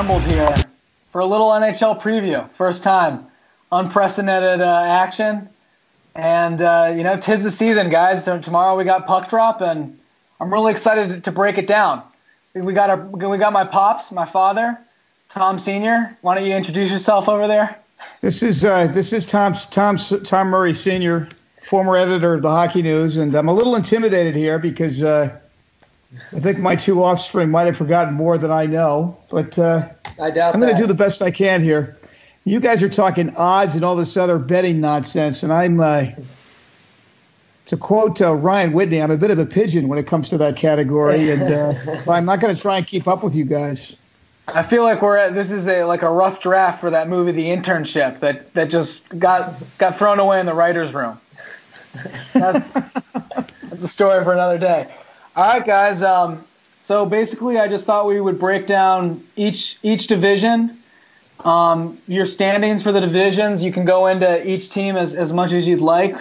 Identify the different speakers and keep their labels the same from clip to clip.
Speaker 1: assembled here for a little NHL preview. First time, unprecedented uh, action, and uh, you know, tis the season, guys. So tomorrow we got puck drop, and I'm really excited to break it down. We got our, we got my pops, my father, Tom Senior. Why don't you introduce yourself over there?
Speaker 2: This is uh, this is Tom Tom Tom Murray Senior, former editor of the Hockey News, and I'm a little intimidated here because uh, I think my two offspring might have forgotten more than I know. But uh,
Speaker 3: I doubt
Speaker 2: I'm going to do the best I can here. You guys are talking odds and all this other betting nonsense, and I'm. Uh, to quote uh, Ryan Whitney, I'm a bit of a pigeon when it comes to that category, and uh, I'm not going to try and keep up with you guys.
Speaker 1: I feel like we're at, this is a like a rough draft for that movie, The Internship, that that just got got thrown away in the writers' room. That's, that's a story for another day. All right, guys. Um, so basically, I just thought we would break down each each division, um, your standings for the divisions. You can go into each team as as much as you'd like.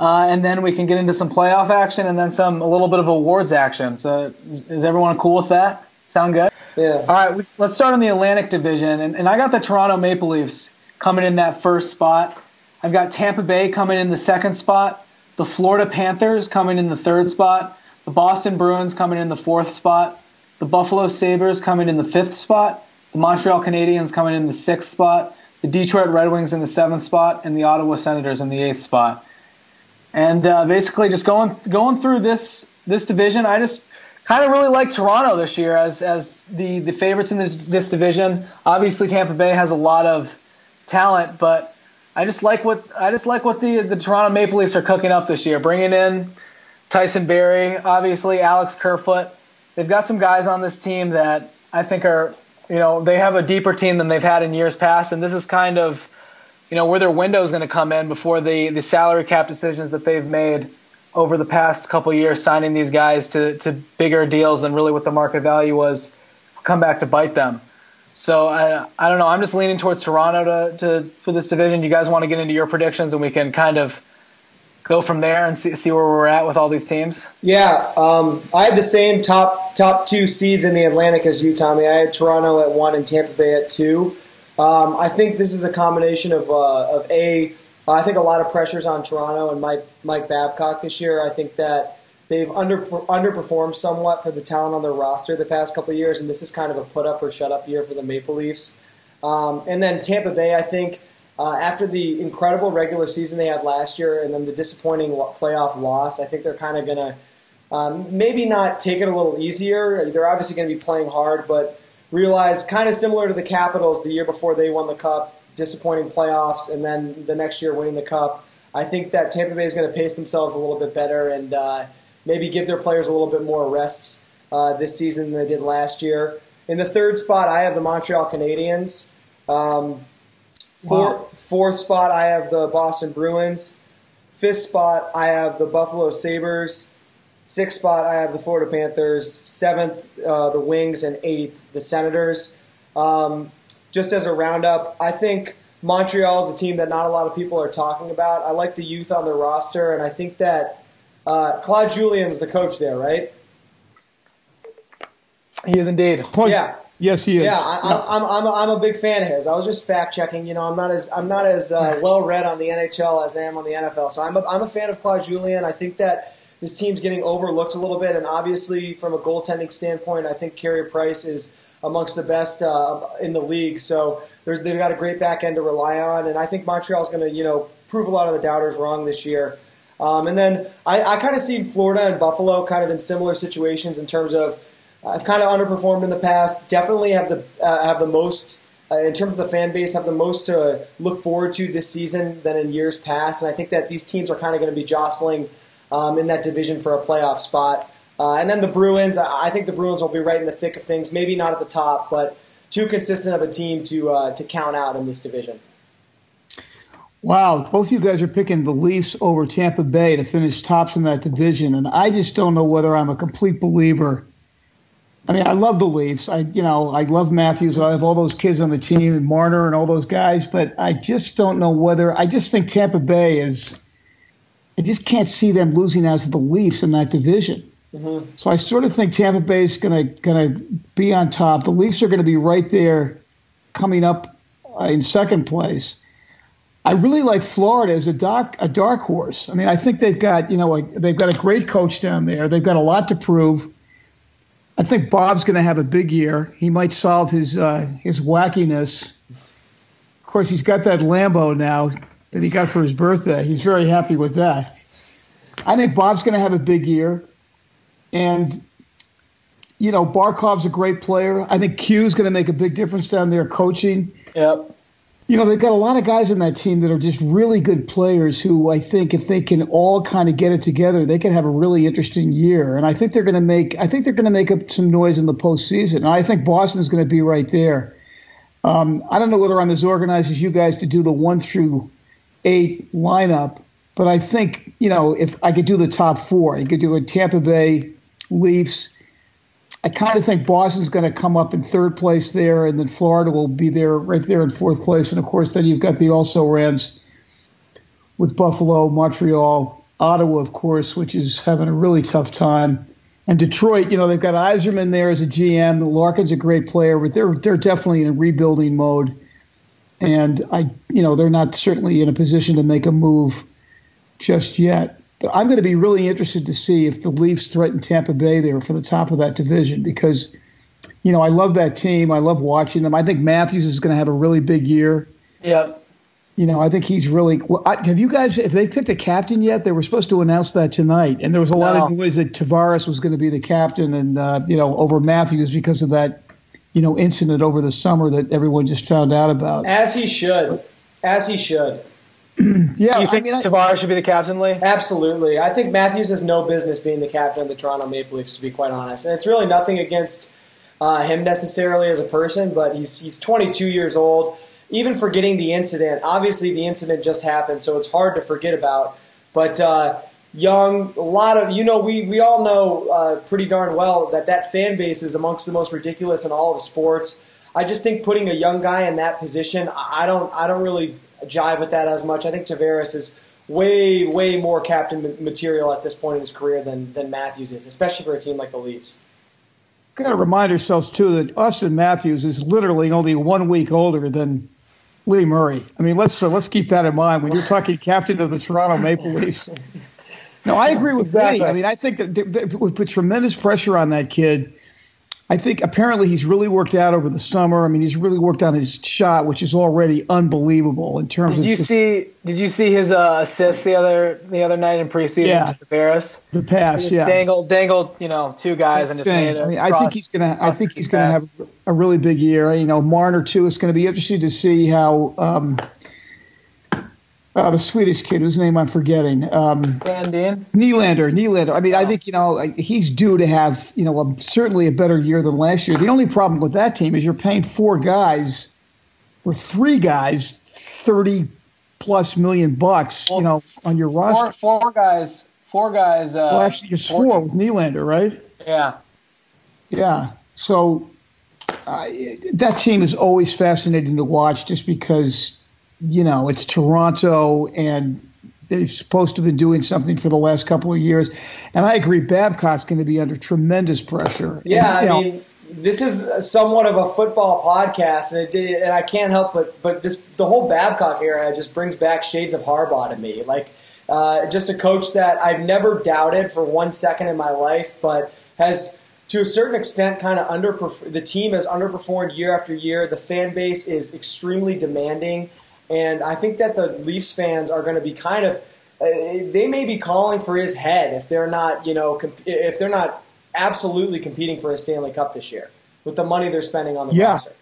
Speaker 1: Uh, and then we can get into some playoff action and then some a little bit of awards action. So is, is everyone cool with that? Sound good?
Speaker 3: Yeah.
Speaker 1: All right, we, let's start in the Atlantic Division, and, and I got the Toronto Maple Leafs coming in that first spot. I've got Tampa Bay coming in the second spot, the Florida Panthers coming in the third spot, the Boston Bruins coming in the fourth spot, the Buffalo Sabres coming in the fifth spot, the Montreal Canadiens coming in the sixth spot, the Detroit Red Wings in the seventh spot, and the Ottawa Senators in the eighth spot. And uh, basically, just going going through this this division, I just kind of really like Toronto this year as as the the favorites in the, this division. Obviously, Tampa Bay has a lot of talent, but I just like what I just like what the the Toronto Maple Leafs are cooking up this year, bringing in Tyson Barrie, obviously Alex Kerfoot. They've got some guys on this team that I think are you know they have a deeper team than they've had in years past, and this is kind of you know where their window is going to come in before the the salary cap decisions that they've made over the past couple years, signing these guys to to bigger deals than really what the market value was, come back to bite them. So I I don't know. I'm just leaning towards Toronto to, to for this division. You guys want to get into your predictions and we can kind of go from there and see, see where we're at with all these teams?
Speaker 3: Yeah, um, I had the same top top two seeds in the Atlantic as you, Tommy. I had Toronto at one and Tampa Bay at two. Um, I think this is a combination of uh, of a. I think a lot of pressures on Toronto and Mike Mike Babcock this year. I think that they've under underperformed somewhat for the talent on their roster the past couple years, and this is kind of a put up or shut up year for the Maple Leafs. Um, and then Tampa Bay, I think. Uh, after the incredible regular season they had last year, and then the disappointing playoff loss, I think they're kind of going to um, maybe not take it a little easier. They're obviously going to be playing hard, but realize kind of similar to the Capitals the year before they won the Cup, disappointing playoffs, and then the next year winning the Cup. I think that Tampa Bay is going to pace themselves a little bit better and uh, maybe give their players a little bit more rest uh, this season than they did last year. In the third spot, I have the Montreal Canadiens. Um, four, wow. Fourth spot, I have the Boston Bruins. Fifth spot, I have the Buffalo Sabres. Sixth spot, I have the Florida Panthers. Seventh, uh, the Wings, and eighth, the Senators. Um, just as a roundup, I think Montreal is a team that not a lot of people are talking about. I like the youth on their roster, and I think that uh, Claude Julien's the coach there, right?
Speaker 1: He is indeed.
Speaker 3: Yeah.
Speaker 2: Yes, he is.
Speaker 3: Yeah, I, am I'm, I'm, I'm a big fan of his. I was just fact checking. You know, I'm not as I'm not as uh, well read on the NHL as I am on the NFL. So I'm a, I'm a fan of Claude Julien. I think that this team's getting overlooked a little bit, and obviously from a goaltending standpoint, I think Carey Price is amongst the best uh, in the league. So they've got a great back end to rely on, and I think Montreal's going to you know prove a lot of the doubters wrong this year. Um, and then I, I kind of see Florida and Buffalo kind of in similar situations in terms of I've kind of underperformed in the past. Definitely have the uh, have the most uh, in terms of the fan base have the most to look forward to this season than in years past. And I think that these teams are kind of going to be jostling um, in that division for a playoff spot. Uh, and then the Bruins, I think the Bruins will be right in the thick of things. Maybe not at the top, but too consistent of a team to uh, to count out in this division.
Speaker 2: Wow, both you guys are picking the Leafs over Tampa Bay to finish tops in that division, and I just don't know whether I'm a complete believer. I mean, I love the Leafs. I, you know, I love Matthews. I have all those kids on the team, and Marner, and all those guys. But I just don't know whether. I just think Tampa Bay is I just can't see them losing out to the Leafs in that division. Mm-hmm. So I sort of think Tampa Bay is going to going to be on top. The Leafs are going to be right there, coming up uh, in second place. I really like Florida as a dark a dark horse. I mean, I think they've got you know a, they've got a great coach down there. They've got a lot to prove. I think Bob's going to have a big year. He might solve his uh, his wackiness. Of course, he's got that Lambo now that he got for his birthday. He's very happy with that. I think Bob's going to have a big year, and you know Barkov's a great player. I think Q's going to make a big difference down there coaching.
Speaker 1: Yep
Speaker 2: you know, they've got a lot of guys in that team that are just really good players who I think if they can all kind of get it together, they can have a really interesting year. And I think they're going to make I think they're going to make up some noise in the postseason. And I think Boston's going to be right there. Um, I don't know whether I'm as organized as you guys to do the one through eight lineup, but I think you know if I could do the top four, I could do a Tampa Bay Leafs, I kind of think Boston's going to come up in third place there, and then Florida will be there right there in fourth place. And of course, then you've got the also rans with Buffalo, Montreal, Ottawa, of course, which is having a really tough time. And Detroit, you know, they've got Yzerman there as a GM. Larkin's a great player, but they're they're definitely in a rebuilding mode. And I, you know, they're not certainly in a position to make a move just yet. But I'm going to be really interested to see if the Leafs threaten Tampa Bay there for the top of that division because, you know, I love that team. I love watching them. I think Matthews is going to have a really big year.
Speaker 1: Yeah.
Speaker 2: You know, I think he's really. Well, I, have you guys? If they picked a captain yet? They were supposed to announce that tonight, and there was a lot of noise that Tavares was going to be the captain, and uh, you know, over Matthews because of that, you know, incident over the summer that everyone just found out about.
Speaker 3: As he should, as he should.
Speaker 1: yeah, you think I mean, Tavares should be the captain, Lee?
Speaker 3: Absolutely. I think Matthews has no business being the captain of the Toronto Maple Leafs, to be quite honest. And it's really nothing against uh, him necessarily as a person, but he's he's 22 years old. Even forgetting the incident, obviously the incident just happened, so it's hard to forget about. But uh, young, a lot of you know, we we all know uh, pretty darn well that that fan base is amongst the most ridiculous in all of sports. I just think putting a young guy in that position, I don't I don't really jive with that as much. I think Tavares is way, way more captain material at this point in his career than, than Matthews is, especially for a team like the Leafs.
Speaker 2: Got to remind ourselves too that Auston Matthews is literally only one week older than Lee Murray. I mean, let's uh, let's keep that in mind when you're talking captain of the Toronto Maple Leafs. No, I agree with exactly. Lee. I mean, I think that they would put tremendous pressure on that kid I think apparently he's really worked out over the summer. I mean, he's really worked on his shot, which is already unbelievable in terms
Speaker 1: did
Speaker 2: of.
Speaker 1: Did you just, see? Did you see his uh, assist the other the other night in preseason?
Speaker 2: Yeah,
Speaker 1: to Tavares.
Speaker 2: The pass, yeah.
Speaker 1: Dangled, dangled, you know, two guys and just made
Speaker 2: I mean, I think he's gonna. I think he's gonna have a really big year. You know, Marner too. It's going to be interesting to see how. Um, uh, the Swedish kid whose name I'm forgetting. Um,
Speaker 1: Landin?
Speaker 2: Nylander. Nylander. I mean, oh. I think you know he's due to have you know a, certainly a better year than last year. The only problem with that team is you're paying four guys or three guys thirty plus million bucks. Well, you know, on your
Speaker 1: four,
Speaker 2: roster.
Speaker 1: Four guys. Four guys. Uh,
Speaker 2: well, actually, it's four, four with Nylander, right?
Speaker 1: Yeah.
Speaker 2: Yeah. So uh, that team is always fascinating to watch, just because you know, it's Toronto and they're supposed to have been doing something for the last couple of years. And I agree, Babcock's going to be under tremendous pressure.
Speaker 3: Yeah, and, I know, mean, this is somewhat of a football podcast, and, it, and I can't help but but this the whole Babcock era just brings back shades of Harbaugh to me. Like uh, just a coach that I've never doubted for one second in my life, but has to a certain extent kind of underperformed. The team has underperformed year after year. The fan base is extremely demanding. And I think that the Leafs fans are going to be kind of uh, they may be calling for his head if they're not, you know, comp- if they're not absolutely competing for a Stanley Cup this year with the money they're spending on the yeah. roster.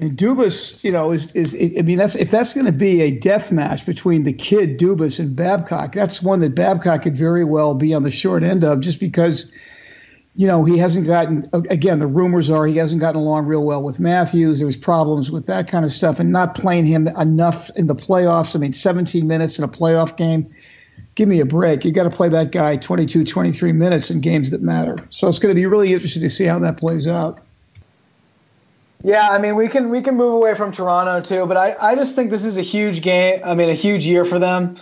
Speaker 2: And Dubas, you know, is is I mean that's if that's going to be a death match between the kid Dubas and Babcock, that's one that Babcock could very well be on the short end of, just because you know, he hasn't gotten, again, the rumors are he hasn't gotten along real well with Matthews. There was problems with that kind of stuff and not playing him enough in the playoffs. I mean, 17 minutes in a playoff game. Give me a break. You got to play that guy 22, 23 minutes in games that matter. So it's going to be really interesting to see how that plays out.
Speaker 1: Yeah, I mean, we can we can move away from Toronto too, but I, I just think this is a huge game. I mean, a huge year for them.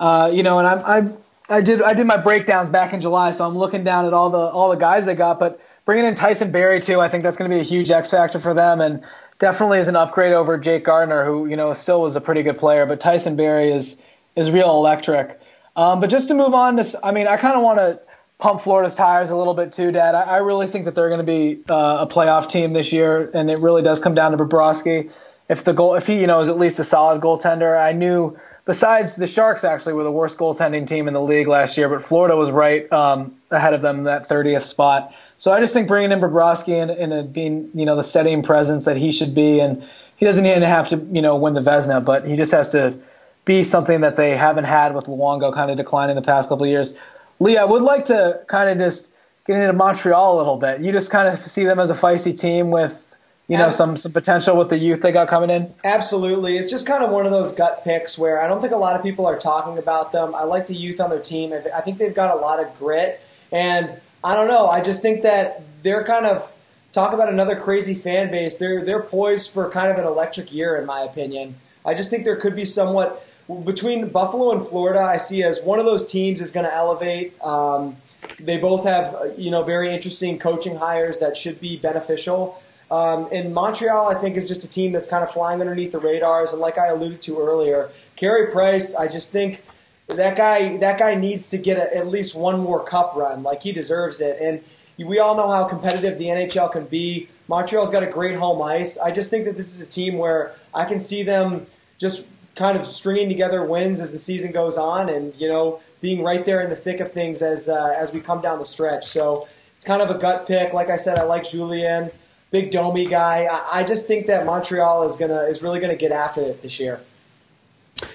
Speaker 1: Uh, you know, and I'm, I'm I did I did my breakdowns back in July, so I'm looking down at all the all the guys they got. But bringing in Tyson Barrie too, I think that's going to be a huge X factor for them, and definitely is an upgrade over Jake Gardiner, who you know still was a pretty good player. But Tyson Barrie is is real electric. Um, but just to move on to, I mean, I kind of want to pump Florida's tires a little bit too, Dad. I, I really think that they're going to be uh, a playoff team this year, and it really does come down to Bobrovsky. If the goal, if he you know is at least a solid goaltender, I knew besides the Sharks actually were the worst goaltending team in the league last year, but Florida was right um, ahead of them that 30th spot. So I just think bringing in Bobrovsky and, and being you know the steadying presence that he should be, and he doesn't even have to you know win the Vezina, but he just has to be something that they haven't had with Luongo kind of declining the past couple of years. Lee, I would like to kind of just get into Montreal a little bit. You just kind of see them as a feisty team with you know some some potential with the youth they got coming in.
Speaker 3: Absolutely, it's just kind of one of those gut picks where I don't think a lot of people are talking about them. I like the youth on their team. I think they've got a lot of grit, and I don't know. I just think that they're kind of talk about another crazy fan base. They're they're poised for kind of an electric year, in my opinion. I just think there could be somewhat between Buffalo and Florida. I see as one of those teams is going to elevate. Um, they both have you know very interesting coaching hires that should be beneficial. Um, and Montreal, I think, is just a team that's kind of flying underneath the radars. And like I alluded to earlier, Carey Price, I just think that guy that guy needs to get a, at least one more cup run. Like he deserves it. And we all know how competitive the NHL can be. Montreal's got a great home ice. I just think that this is a team where I can see them just kind of stringing together wins as the season goes on, and you know being right there in the thick of things as uh, as we come down the stretch. So it's kind of a gut pick. Like I said, I like Julien big Domi guy. I, I just think that Montreal is gonna is really gonna get after it this year.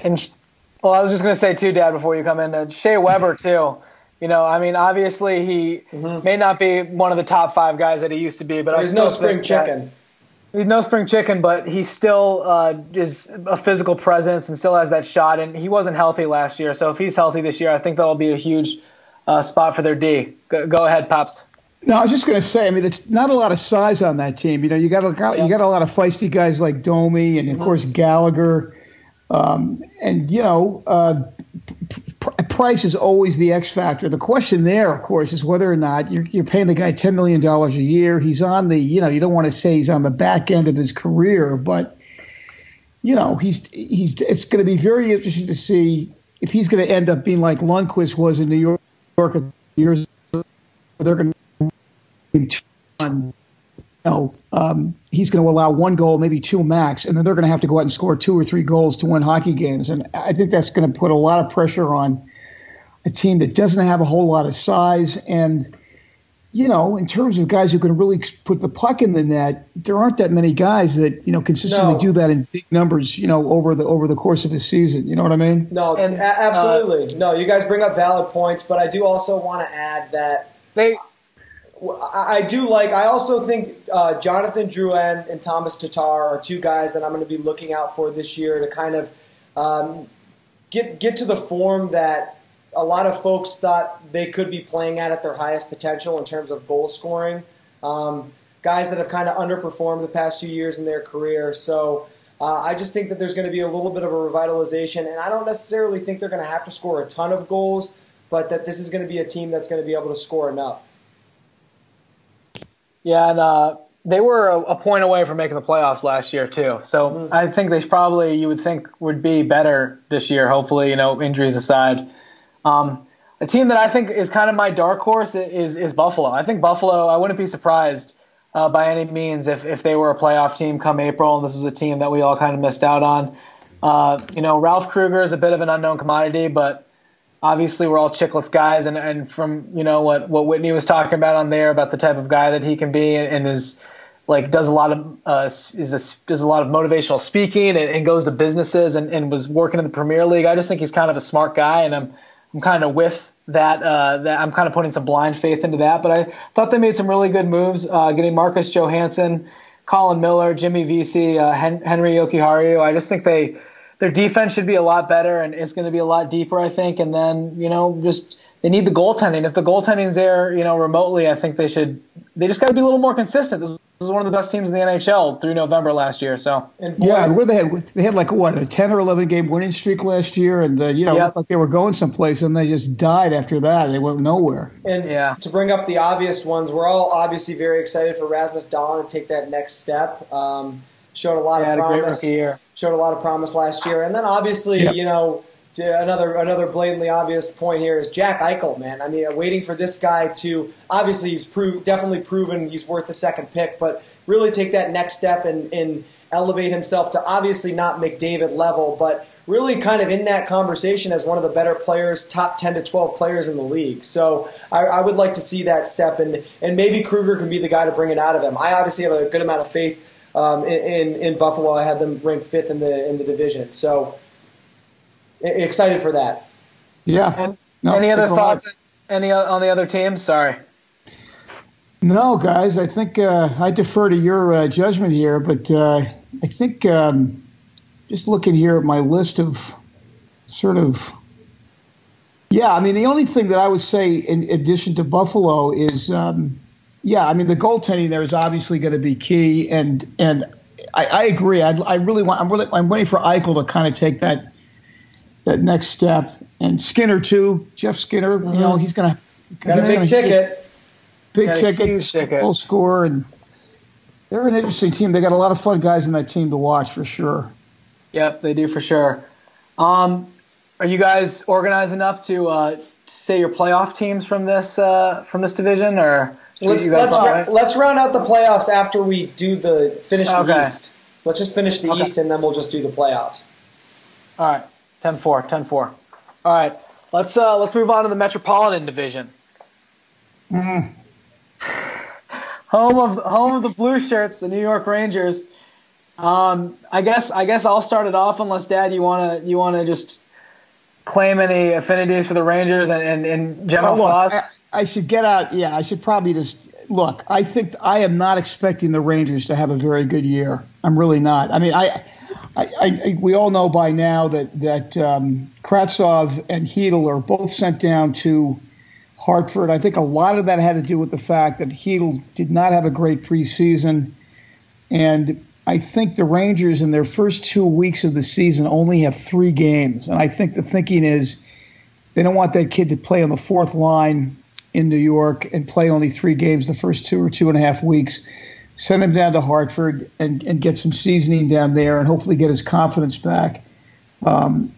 Speaker 1: And well, I was just gonna say too, Dad, before you come in, uh, Shea Weber too. You know, I mean, obviously he mm-hmm. may not be one of the top five guys that he used to be, but
Speaker 3: he's no spring chicken.
Speaker 1: He's no spring chicken, but he still uh, is a physical presence and still has that shot. And he wasn't healthy last year, so if he's healthy this year, I think that'll be a huge uh, spot for their D. Go, go ahead, pops.
Speaker 2: No, I was just going to say. I mean, it's not a lot of size on that team. You know, you got a, you got a lot of feisty guys like Domi and of mm-hmm. course Gallagher, um, and you know, uh, price is always the X factor. The question there, of course, is whether or not you're, you're paying the guy ten million dollars a year. He's on the, you know, you don't want to say he's on the back end of his career, but you know, he's he's. It's going to be very interesting to see if he's going to end up being like Lundqvist was in New York years. They're going you know, um, he's going to allow one goal, maybe two max, and then they're going to have to go out and score two or three goals to win hockey games. And I think that's going to put a lot of pressure on a team that doesn't have a whole lot of size. And, you know, in terms of guys who can really put the puck in the net, there aren't that many guys that, you know, consistently no. do that in big numbers, you know, over the over the course of a season. You know what I mean?
Speaker 3: No, and, absolutely. Uh, no, you guys bring up valid points, but I do also want to add that they I do like. I also think uh, Jonathan Drouin and Tomas Tatar are two guys that I'm going to be looking out for this year to kind of um, get get to the form that a lot of folks thought they could be playing at at their highest potential in terms of goal scoring. Um, guys that have kind of underperformed the past few years in their career. So uh, I just think that there's going to be a little bit of a revitalization, and I don't necessarily think they're going to have to score a ton of goals, but that this is going to be a team that's going to be able to score enough.
Speaker 1: Yeah, and uh, they were a, a, point away from making the playoffs last year too. So mm-hmm. I think they probably you would think would be better this year. Hopefully, you know, injuries aside. Um, a team that I think is kind of my dark horse is is Buffalo. I think Buffalo. I wouldn't be surprised uh, by any means if if they were a playoff team come April, and this was a team that we all kind of missed out on. Uh, you know, Ralph Krueger is a bit of an unknown commodity, but obviously we're all Chiclets guys, and, and from you know what what Whitney was talking about on there about the type of guy that he can be, and, and is like does a lot of uh, is a, does a lot of motivational speaking and, and goes to businesses and, and was working in the Premier League. I just think he's kind of a smart guy, and I'm I'm kind of with that. Uh, that I'm kind of putting some blind faith into that. But I thought they made some really good moves, uh, getting Marcus Johansson, Colin Miller, Jimmy Vesey, uh, Hen- Henri Jokiharju. I just think they their defense should be a lot better and it's going to be a lot deeper, I think. And then, you know, just they need the goaltending. If the goaltending's there, you know, remotely, I think they should. They just got to be a little more consistent. This is is one of the best teams in the NHL through November last year. So
Speaker 2: and boy, yeah, where they had they had like what a ten or eleven game winning streak last year, and uh, you know yep. like they were going someplace, and they just died after that. They went nowhere.
Speaker 3: And yeah. to bring up the obvious ones, we're all obviously very excited for Rasmus Dahlin to take that next step. Um, showed a lot yeah, of promise. Showed a lot of promise last year, and then obviously yep. you know another another blatantly obvious point here is Jack Eichel, man. I mean, waiting for this guy to obviously he's pro- definitely proven he's worth the second pick, but really take that next step and, and elevate himself to obviously not McDavid level, but really kind of in that conversation as one of the better players, top 10 to 12 players in the league. So I, I would like to see that step, and, and maybe Krueger can be the guy to bring it out of him. I obviously have a good amount of faith um, in, in, in Buffalo. I had them ranked fifth in the in the division. So excited for that.
Speaker 2: Yeah.
Speaker 1: And, no, any other thoughts? Any on the other teams? Sorry.
Speaker 2: No, guys. I think uh, I defer to your uh, judgment here, but uh, I think um, just looking here at my list of sort of. Yeah, I mean, the only thing that I would say in addition to Buffalo is, um, yeah, I mean, the goaltending there is obviously going to be key, and and I, I agree. I, I really want. I'm really. I'm waiting for Eichel to kind of take that that next step. And Skinner too, Jeff Skinner. Mm-hmm. You know, he's gonna
Speaker 3: got a big ticket,
Speaker 2: big ticket, ticket, full score, and they're an interesting team. They got a lot of fun guys in that team to watch for sure.
Speaker 1: Yep, they do for sure. Um, are you guys organized enough to uh, say your playoff teams from this uh, from this division, or
Speaker 3: let's let's, ra- let's round out the playoffs after we do the finish the. East. Let's just finish the okay. East, and then we'll just do the playoffs.
Speaker 1: All right. 10-4, 10-4. All right, let's uh, let's move on to the Metropolitan Division.
Speaker 2: Mm.
Speaker 1: home of home of the blue shirts, the New York Rangers. Um, I guess I guess I'll start it off unless Dad you wanna you wanna just claim any affinities for the Rangers and, and, and general oh, look, thoughts.
Speaker 2: I, should get out. Yeah, I should probably just look. I think I am not expecting the Rangers to have a very good year. I'm really not. I mean, I I, I, we all know by now that that um, and Chytil are both sent down to Hartford. I think a lot of that had to do with the fact that Chytil did not have a great preseason, and I think the Rangers in their first two weeks of the season only have three games, and I think the thinking is they don't want that kid to play on the fourth line in New York and play only three games the first two or two and a half weeks send him down to Hartford and, and get some seasoning down there and hopefully get his confidence back. Um,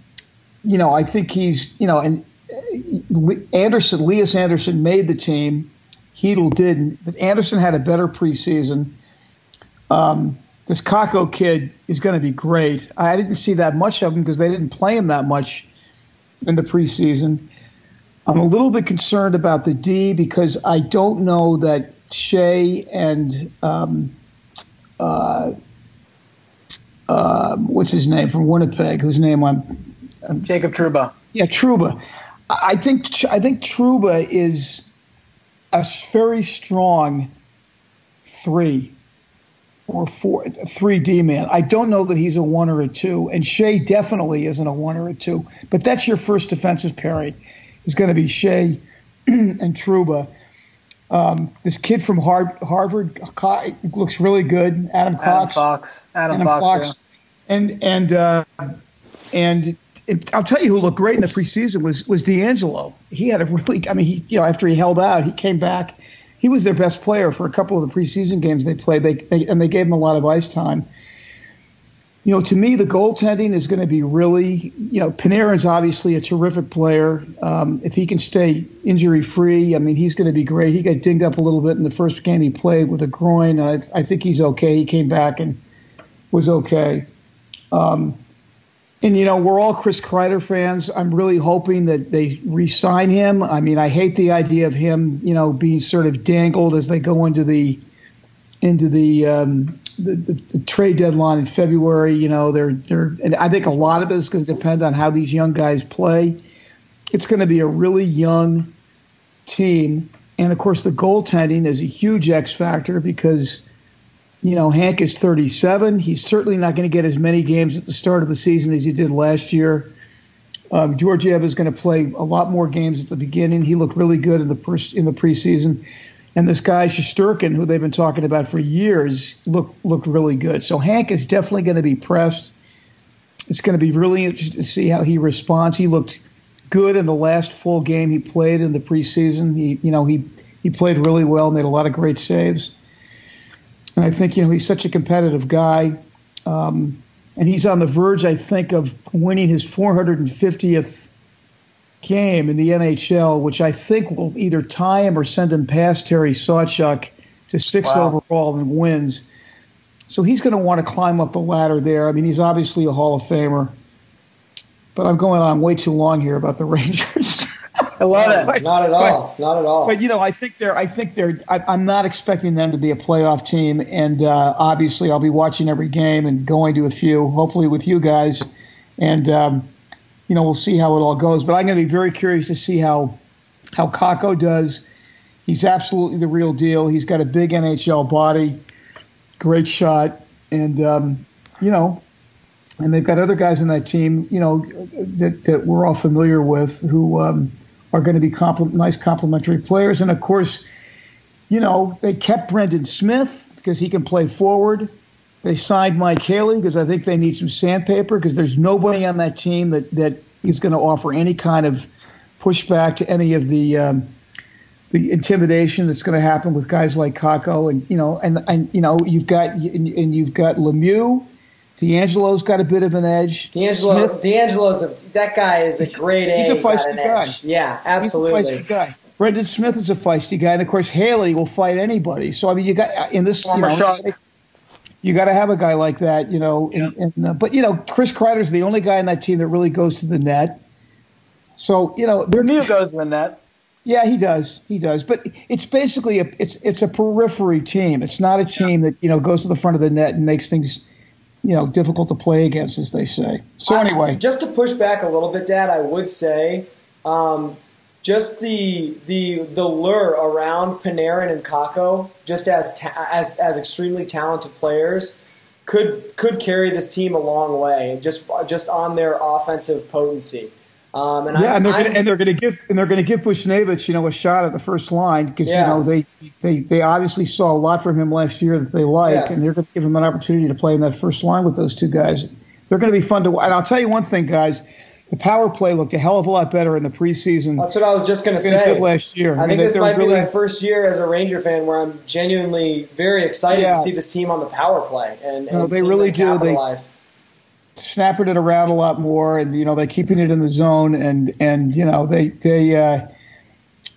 Speaker 2: you know, I think he's, you know, and uh, Andersson, Lias Andersson made the team. Chytil didn't, but Andersson had a better preseason. Um, this Kakko kid is going to be great. I didn't see that much of him because they didn't play him that much in the preseason. I'm a little bit concerned about the D because I don't know that Skjei and um, uh, uh, what's his name from Winnipeg, whose name I'm,
Speaker 1: I'm Jacob Trouba.
Speaker 2: Yeah, Trouba. I think I think Trouba is a very strong three or four, three D man. I don't know that he's a one or a two, and Skjei definitely isn't a one or a two. But that's your first defensive pairing. Is going to be Skjei and Trouba. Um, this kid from Harvard looks really good. Adam Cox.
Speaker 1: Adam Fox. Adam, Adam Fox. Fox.
Speaker 2: Yeah. And and uh, and it, I'll tell you who looked great in the preseason was was DeAngelo. He had a really. I mean, he you know after he held out, he came back. He was their best player for a couple of the preseason games they played. They, they and they gave him a lot of ice time you know, to me, the goaltending is going to be really, you know, Panarin's obviously a terrific player. Um, if he can stay injury free, I mean, he's going to be great. He got dinged up a little bit in the first game he played with a groin. I, I think he's okay. He came back and was okay. Um, and you know, we're all Chris Kreider fans. I'm really hoping that they re-sign him. I mean, I hate the idea of him, you know, being sort of dangled as they go into the into the um, the, the, the, trade deadline in February. You know, they're they're, and I think a lot of it is going to depend on how these young guys play. It's going to be a really young team, and of course, the goaltending is a huge X factor because. You know, Hank is 37. He's certainly not going to get as many games at the start of the season as he did last year. Um, Georgiev is going to play a lot more games at the beginning. He looked really good in the first in the preseason. And this guy Shesterkin, who they've been talking about for years, looked looked really good. So Hank is definitely going to be pressed. It's going to be really interesting to see how he responds. He looked good in the last full game he played in the preseason. He, you know, he he played really well, made a lot of great saves. And I think you know he's such a competitive guy, um, and he's on the verge, I think, of winning his 450th game in the NHL, which I think will either tie him or send him past Terry Sawchuk to six wow. overall and wins. So he's going to want to climb up the ladder there. I mean, he's obviously a Hall of Famer, but I'm going on way too long here about the Rangers.
Speaker 1: I love it.
Speaker 3: But, not at all. But, not at all.
Speaker 2: But you know, I think they're. I think they're. I, am not expecting them to be a playoff team, and uh, obviously, I'll be watching every game and going to a few, hopefully with you guys, and um, you know, we'll see how it all goes. But I'm going to be very curious to see how how Kakko does. He's absolutely the real deal. He's got a big NHL body, great shot, and um, you know, and they've got other guys in that team, you know, that that we're all familiar with who um, are going to be compl- nice complementary players. And of course, you know, they kept Brendan Smith because he can play forward. They signed Mike Haley because I think they need some sandpaper because there's nobody on that team that, that is going to offer any kind of pushback to any of the um, the intimidation that's going to happen with guys like Kakko and you know and and you know you've got and you've got Lemieux. DeAngelo's got a bit of an edge.
Speaker 3: DeAngelo, Smith, DeAngelo's a, that guy is a great A.
Speaker 2: He's a feisty guy.
Speaker 3: Edge. Yeah, absolutely.
Speaker 2: He's a feisty guy. Brendan Smith is a feisty guy, and of course Haley will fight anybody. So I mean, you got in this.
Speaker 1: Former
Speaker 2: you know, you got to have a guy like that, you know. And, and uh, but you know, Chris Kreider's the only guy in that team that really goes to the net. So you know,
Speaker 1: their new goes to the net.
Speaker 2: Yeah, he does. He does. But it's basically a it's it's a periphery team. It's not a team that you know goes to the front of the net and makes things you know difficult to play against, as they say. So anyway,
Speaker 3: just to push back a little bit, Dad, I would say. Um, just the the the lure around Panarin and Kakko, just as ta- as as extremely talented players, could could carry this team a long way. Just just on their offensive potency. Um,
Speaker 2: and yeah, I, and they're gonna, and they're going to give and they're going to give Buchnevich, you know, a shot at the first line because yeah. you know they, they they obviously saw a lot from him last year that they liked, yeah. and they're going to give him an opportunity to play in that first line with those two guys. They're going to be fun to. And I'll tell you one thing, guys the power play looked a hell of a lot better in the preseason.
Speaker 3: That's what I was just going to say.
Speaker 2: Last year,
Speaker 3: I, I mean, think this might really, be my first year as a Ranger fan where I'm genuinely very excited yeah. to see this team on the power play. And, and
Speaker 2: no, they really do. They snapping it around a lot more, and you know they're keeping it in the zone, and and you know they they. Uh,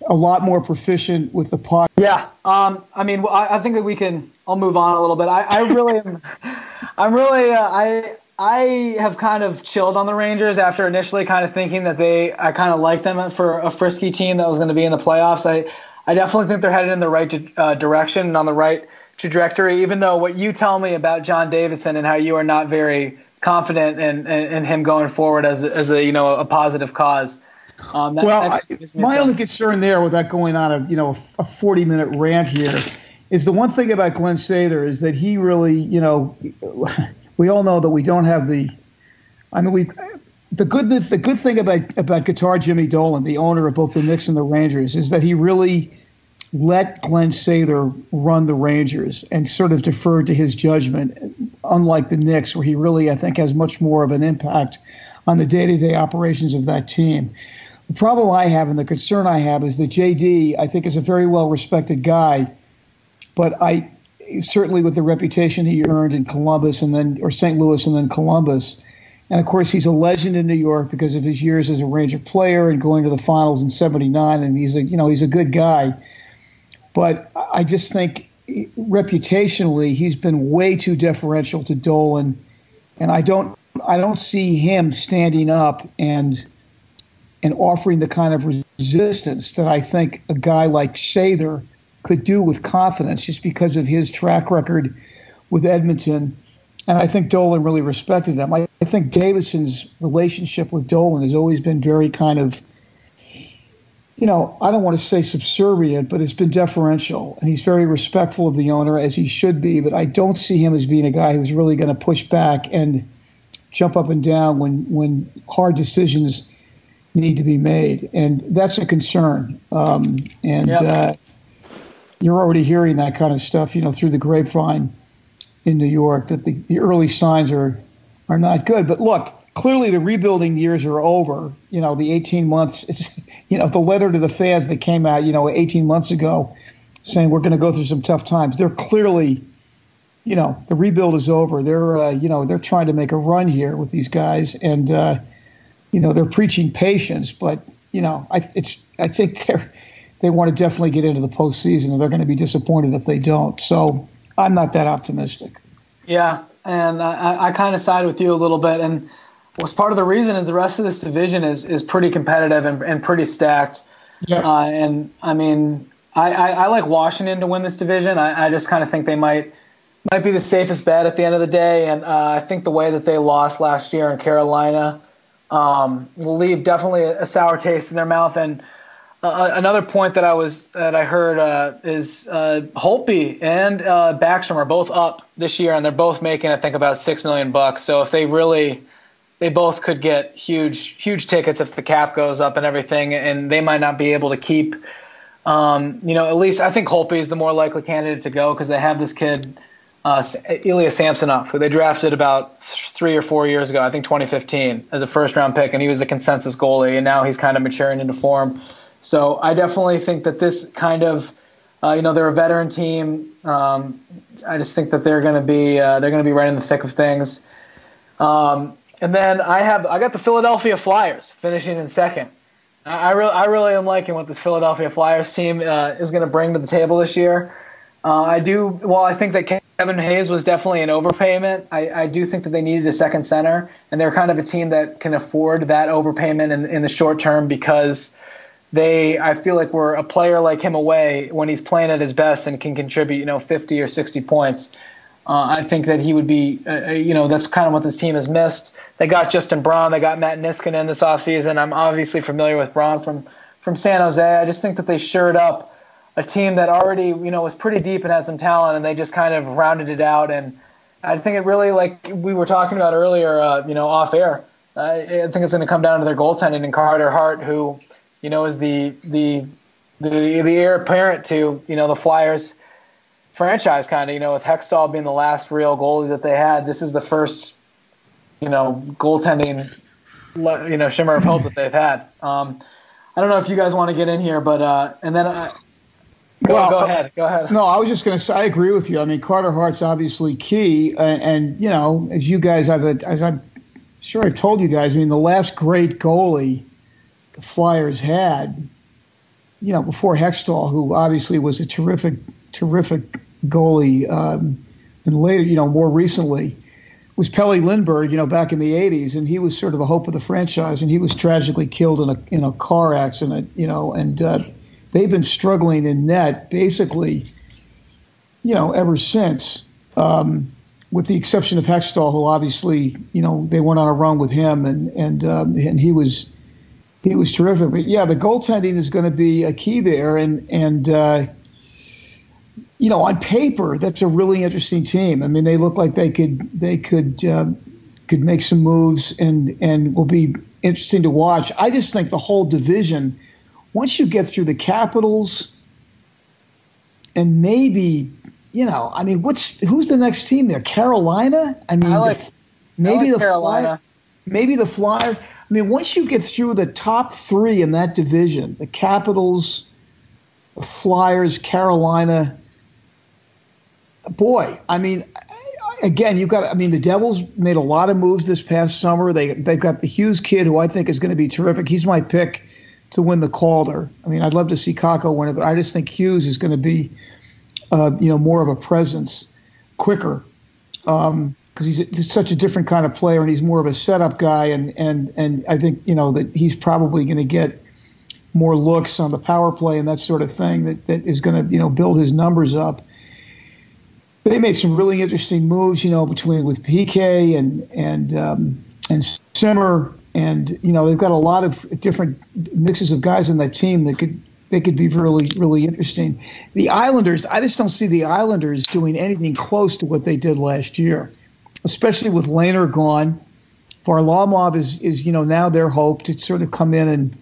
Speaker 2: a lot more proficient with the puck.
Speaker 1: Yeah, um, I mean, I, I, think that we can. I'll move on a little bit. I, I really am. I'm really. Uh, I I have kind of chilled on the Rangers after initially kind of thinking that they I kind of liked them for a frisky team that was going to be in the playoffs. I I definitely think they're headed in the right uh, direction and on the right trajectory. Even though what you tell me about John Davidson and how you are not very confident in, in, in him going forward as a, as a you know a positive cause.
Speaker 2: Um, that, well, that I, my only concern there, without going on a you know a 40 minute rant here, is the one thing about Glenn Sather is that he really you know we all know that we don't have the. I mean, we. The good the good thing about about guitar Jimmy Dolan, the owner of both the Knicks and the Rangers, is that he really let Glen Sather run the Rangers and sort of deferred to his judgment, unlike the Knicks, where he really, I think, has much more of an impact on the day to day operations of that team. The problem I have and the concern I have is that JD, I think, is a very well respected guy, but I certainly with the reputation he earned in Columbus and then or St. Louis and then Columbus. And of course, he's a legend in New York because of his years as a Ranger player and going to the finals in '79. And he's a you know he's a good guy, but I just think reputationally he's been way too deferential to Dolan, and I don't I don't see him standing up and and offering the kind of resistance that I think a guy like Sather could do with confidence just because of his track record with Edmonton. And I think Dolan really respected them. I, I think Davidson's relationship with Dolan has always been very kind of, you know, I don't want to say subservient, but it's been deferential. And he's very respectful of the owner, as he should be. But I don't see him as being a guy who's really going to push back and jump up and down when, when hard decisions need to be made. And that's a concern. Um, and, yep. uh, you're already hearing that kind of stuff, you know, through the grapevine in New York that the, the early signs are are not good. But look, clearly the rebuilding years are over. You know, the 18 months, you know, the letter to the fans that came out, you know, 18 months ago saying we're going to go through some tough times. They're clearly, you know, the rebuild is over. They're, uh, you know, they're trying to make a run here with these guys, and uh, you know, they're preaching patience. But you know, I, it's, I think they're, they want to definitely get into the postseason, and they're going to be disappointed if they don't. So I'm not that optimistic.
Speaker 1: Yeah, and I, I kind of side with you a little bit, and was part of the reason is the rest of this division is is pretty competitive and, and pretty stacked. Yeah. Uh, and I mean, I, I, I, like Washington to win this division. I, I just kind of think they might might be the safest bet at the end of the day. And uh, I think the way that they lost last year in Carolina um, will leave definitely a, a, sour taste in their mouth. And uh, another point that I was that I heard uh, is uh, Holtby and uh, Backstrom are both up this year, and they're both making I think about six million bucks. So if they really they both could get huge huge tickets if the cap goes up and everything, and they might not be able to keep um, you know, at least I think Holtby is the more likely candidate to go because they have this kid, uh, Ilya Samsonov, who they drafted about three or four years ago, I think 2015, as a first round pick, and he was a consensus goalie, and now he's kind of maturing into form. So I definitely think that this kind of, uh, you know, they're a veteran team. Um, I just think that they're going to be uh, they're going to be right in the thick of things. Um, and then I have I got the Philadelphia Flyers finishing in second. I really, I really am liking what this Philadelphia Flyers team uh, is going to bring to the table this year. Uh, I do. Well, I think that Kevin Hayes was definitely an overpayment. I, I, do think that they needed a second center, and they're kind of a team that can afford that overpayment in, in the short term because they. I feel like we're a player like him away when he's playing at his best and can contribute, you know, 50 or 60 points. Uh, I think that he would be, uh, uh, you know, that's kind of what this team has missed. They got Justin Braun, they got Matt Niskanen in this offseason. I'm obviously familiar with Braun from from San Jose. I just think that they shored up a team that already, you know, was pretty deep and had some talent, and they just kind of rounded it out. And I think it really, like we were talking about earlier, uh, you know, off air. I think it's going to come down to their goaltending and Carter Hart, who, you know, is the the the, the heir apparent to you know the Flyers franchise kind of, you know, with Hextall being the last real goalie that they had, this is the first, you know, goaltending, you know, shimmer of hope that they've had. Um, I don't know if you guys want to get in here, but uh, and then I, go, well, go ahead, go ahead.
Speaker 2: No, I was just going to say I agree with you. I mean, Carter Hart's obviously key, and, and you know, as you guys, I've as I'm sure I've told you guys. I mean, the last great goalie the Flyers had, you know, before Hextall, who obviously was a terrific, terrific goalie, um, and later, you know, more recently, was Pelle Lindbergh, you know, back in the 80s, and he was sort of the hope of the franchise, and he was tragically killed in a in a car accident, you know, and uh, they've been struggling in net basically, you know, ever since, um, with the exception of Hextall, who obviously, you know, they went on a run with him, and and um, and he was he was terrific. But yeah, the goaltending is going to be a key there, and and uh, you know, on paper, that's a really interesting team. I mean, they look like they could they could uh, could make some moves and and will be interesting to watch. I just think the whole division, once you get through the Capitals, and maybe you know, I mean, what's who's the next team there? Carolina. I mean,
Speaker 1: I like,
Speaker 2: the, maybe
Speaker 1: like
Speaker 2: the
Speaker 1: Carolina.
Speaker 2: Maybe the Flyers. I mean, once you get through the top three in that division, the Capitals, the Flyers, Carolina boy, I mean, again, you've got. I mean, the Devils made a lot of moves this past summer. They they've got the Hughes kid, who I think is going to be terrific. He's my pick to win the Calder. I mean, I'd love to see Kakko win it, but I just think Hughes is going to be, uh, you know, more of a presence, quicker, because he's, he's such a different kind of player, and he's more of a setup guy, and and and I think you know that he's probably going to get more looks on the power play and that sort of thing that, that is going to you know build his numbers up they made some really interesting moves, you know, between with PK and and um, and Simmer, and you know they've got a lot of different mixes of guys on that team that could they could be really really interesting. The Islanders, I just don't see the Islanders doing anything close to what they did last year, especially with Lehner gone. Varlamov is is you know now their hope to sort of come in and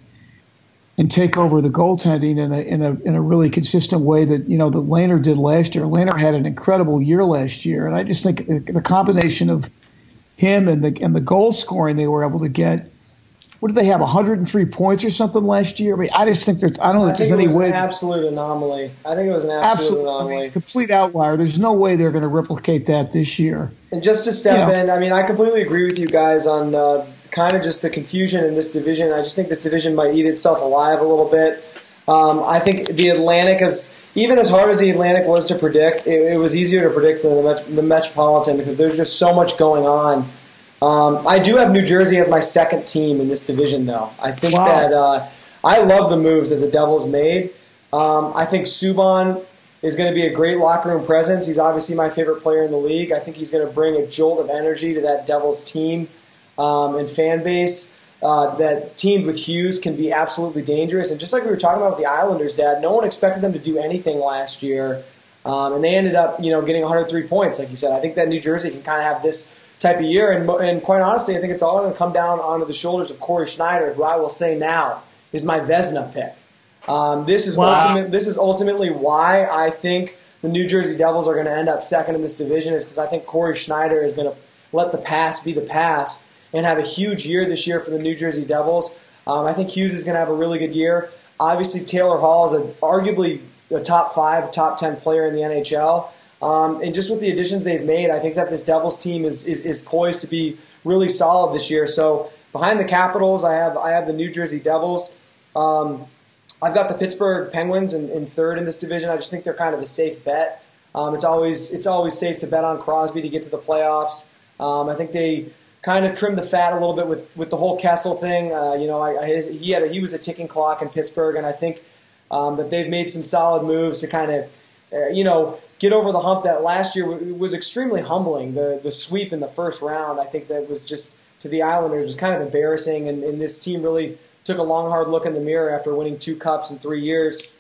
Speaker 2: and take over the goaltending in a in a in a really consistent way that you know that Lehner did last year. Lehner had an incredible year last year, and I just think the combination of him and the and the goal scoring they were able to get. What did they have? 103 points or something last year. I mean, I just think there's. I don't know if there's any way.
Speaker 3: It's an absolute anomaly. I think it was an absolute, absolute anomaly. I mean,
Speaker 2: complete outlier. There's no way they're going to replicate that this year.
Speaker 3: And just to step you know, in, I mean, I completely agree with you guys on uh, kind of just the confusion in this division. I just think this division might eat itself alive a little bit. Um, I think the Atlantic is even as hard as the Atlantic was to predict. It, it was easier to predict than the, Met- the Metropolitan because there's just so much going on um, I do have New Jersey as my second team in this division, though. I think wow. that uh, I love the moves that the Devils made. Um, I think Subban is going to be a great locker room presence. He's obviously my favorite player in the league. I think he's going to bring a jolt of energy to that Devils team um, and fan base. Uh, that teamed with Hughes can be absolutely dangerous. And just like we were talking about with the Islanders, Dad, no one expected them to do anything last year, um, and they ended up, you know, getting 103 points, like you said. I think that New Jersey can kind of have this type of year. And, and quite honestly, I think it's all going to come down onto the shoulders of Cory Schneider, who I will say now is my Vezina pick. Um, this is wow. ultimate, this is ultimately why I think the New Jersey Devils are going to end up second in this division is because I think Cory Schneider is going to let the past be the past and have a huge year this year for the New Jersey Devils. Um, I think Hughes is going to have a really good year. Obviously, Taylor Hall is a, arguably a top five, top ten player in the NHL. Um, and just with the additions they've made, I think that this Devils team is, is, is poised to be really solid this year. So behind the Capitals, I have I have the New Jersey Devils. Um, I've got the Pittsburgh Penguins in, in, third in this division. I just think they're kind of a safe bet. Um, it's always it's always safe to bet on Crosby to get to the playoffs. Um, I think they kind of trimmed the fat a little bit with, with the whole Kessel thing. Uh, you know, I, I, he had a, he was a ticking clock in Pittsburgh, and I think um, that they've made some solid moves to kind of uh, you know get over the hump that last year was extremely humbling. The the sweep in the first round, I think that was just to the Islanders was kind of embarrassing, and, and this team really took a long, hard look in the mirror after winning two cups in three years.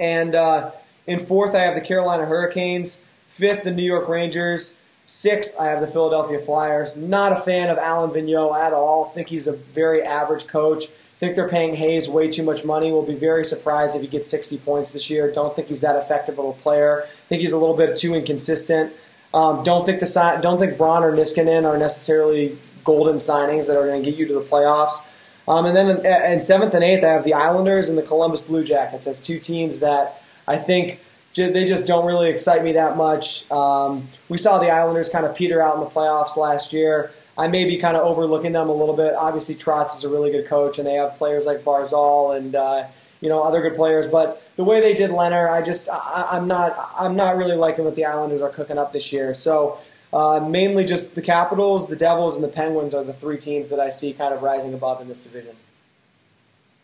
Speaker 3: And uh, in fourth, I have the Carolina Hurricanes. Fifth, the New York Rangers. Sixth, I have the Philadelphia Flyers. Not a fan of Alain Vigneault at all. Think he's a very average coach. Think they're paying Hayes way too much money. We'll be very surprised if he gets 60 points this year. Don't think he's that effective of a player. Think he's a little bit too inconsistent. Um, don't think the don't think Braun or Niskanen are necessarily golden signings that are going to get you to the playoffs. Um, and then in, in, seventh and eighth, I have the Islanders and the Columbus Blue Jackets as two teams that I think they just don't really excite me that much. Um, we saw the Islanders kind of peter out in the playoffs last year. I may be kind of overlooking them a little bit. Obviously, Trotz is a really good coach, and they have players like Barzal and uh, you know other good players. But the way they did Lehner, I just I, am not I'm not really liking what the Islanders are cooking up this year. So uh, mainly just the Capitals, the Devils, and the Penguins are the three teams that I see kind of rising above in this division.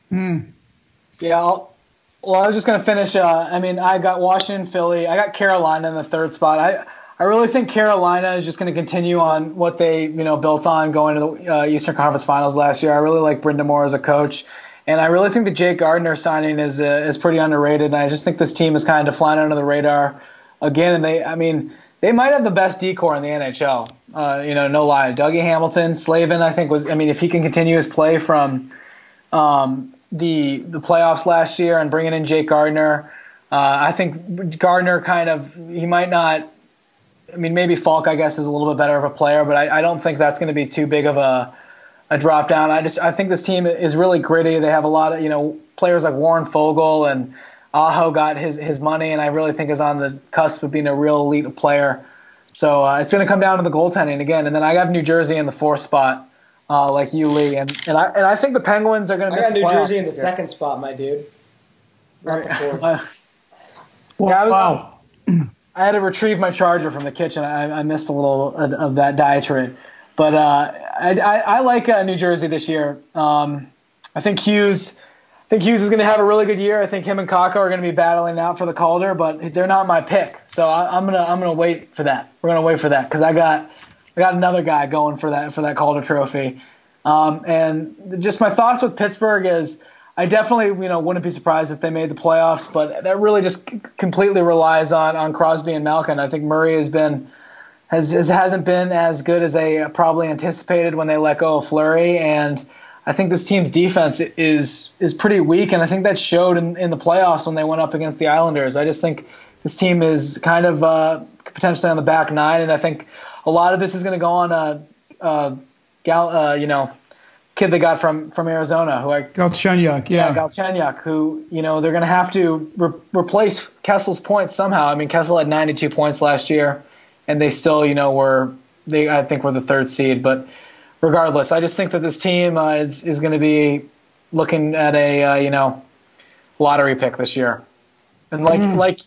Speaker 1: Hmm. Yeah. I'll, well, I was just going to finish. Uh, I mean, I got Washington, Philly. I got Carolina in the third spot. I I really think Carolina is just going to continue on what they you know built on going to the uh, Eastern Conference Finals last year. I really like Brind'Amour as a coach, and I really think the Jake Gardiner signing is uh, is pretty underrated. And I just think this team is kind of flying under the radar again. And they, I mean, they might have the best D corps in the NHL. Uh, you know, no lie. Dougie Hamilton, Slavin, I think was. I mean, if he can continue his play from um, the the playoffs last year and bringing in Jake Gardiner, Uh, I think Gardiner kind of he might not I mean, maybe Faulk, I guess, is a little bit better of a player, but I, I don't think that's going to be too big of a a drop down. I just I think this team is really gritty. They have a lot of you know players like Warren Foegele and Aho got his his money, and I really think is on the cusp of being a real elite player. So uh, it's going to come down to the goaltending again, and then I have New Jersey in the fourth spot, uh, like you, Lee, and and I and I think the Penguins are going to. I
Speaker 3: got New Jersey in the second spot, my dude. Not the fourth. well,
Speaker 1: yeah, I was, wow. I had to retrieve my charger from the kitchen. I, I missed a little of, that diatribe, but uh, I, I, I, like uh, New Jersey this year. Um, I think Hughes. I think Hughes is going to have a really good year. I think him and Kakko are going to be battling out for the Calder, but they're not my pick. So I, am gonna I'm gonna wait for that. We're gonna wait for that because I got I got another guy going for that for that Calder Trophy. Um, and just my thoughts with Pittsburgh is I definitely, you know, wouldn't be surprised if they made the playoffs, but that really just completely relies on on Crosby and Malkin. I think Murray has been has, has hasn't been as good as they probably anticipated when they let go of Fleury, and I think this team's defense is is pretty weak, and I think that showed in, in the playoffs when they went up against the Islanders. I just think this team is kind of uh, potentially on the back nine, and I think a lot of this is going to go on a, a gal, uh, you know, kid they got from from Arizona, who I
Speaker 2: Galchenyuk, yeah,
Speaker 1: yeah Galchenyuk, who you know they're going to have to re- replace Kessel's points somehow. I mean, Kessel had 92 points last year, and they still, you know, were they I think were the third seed, but regardless, I just think that this team uh, is is going to be looking at a uh, you know lottery pick this year, and like mm. like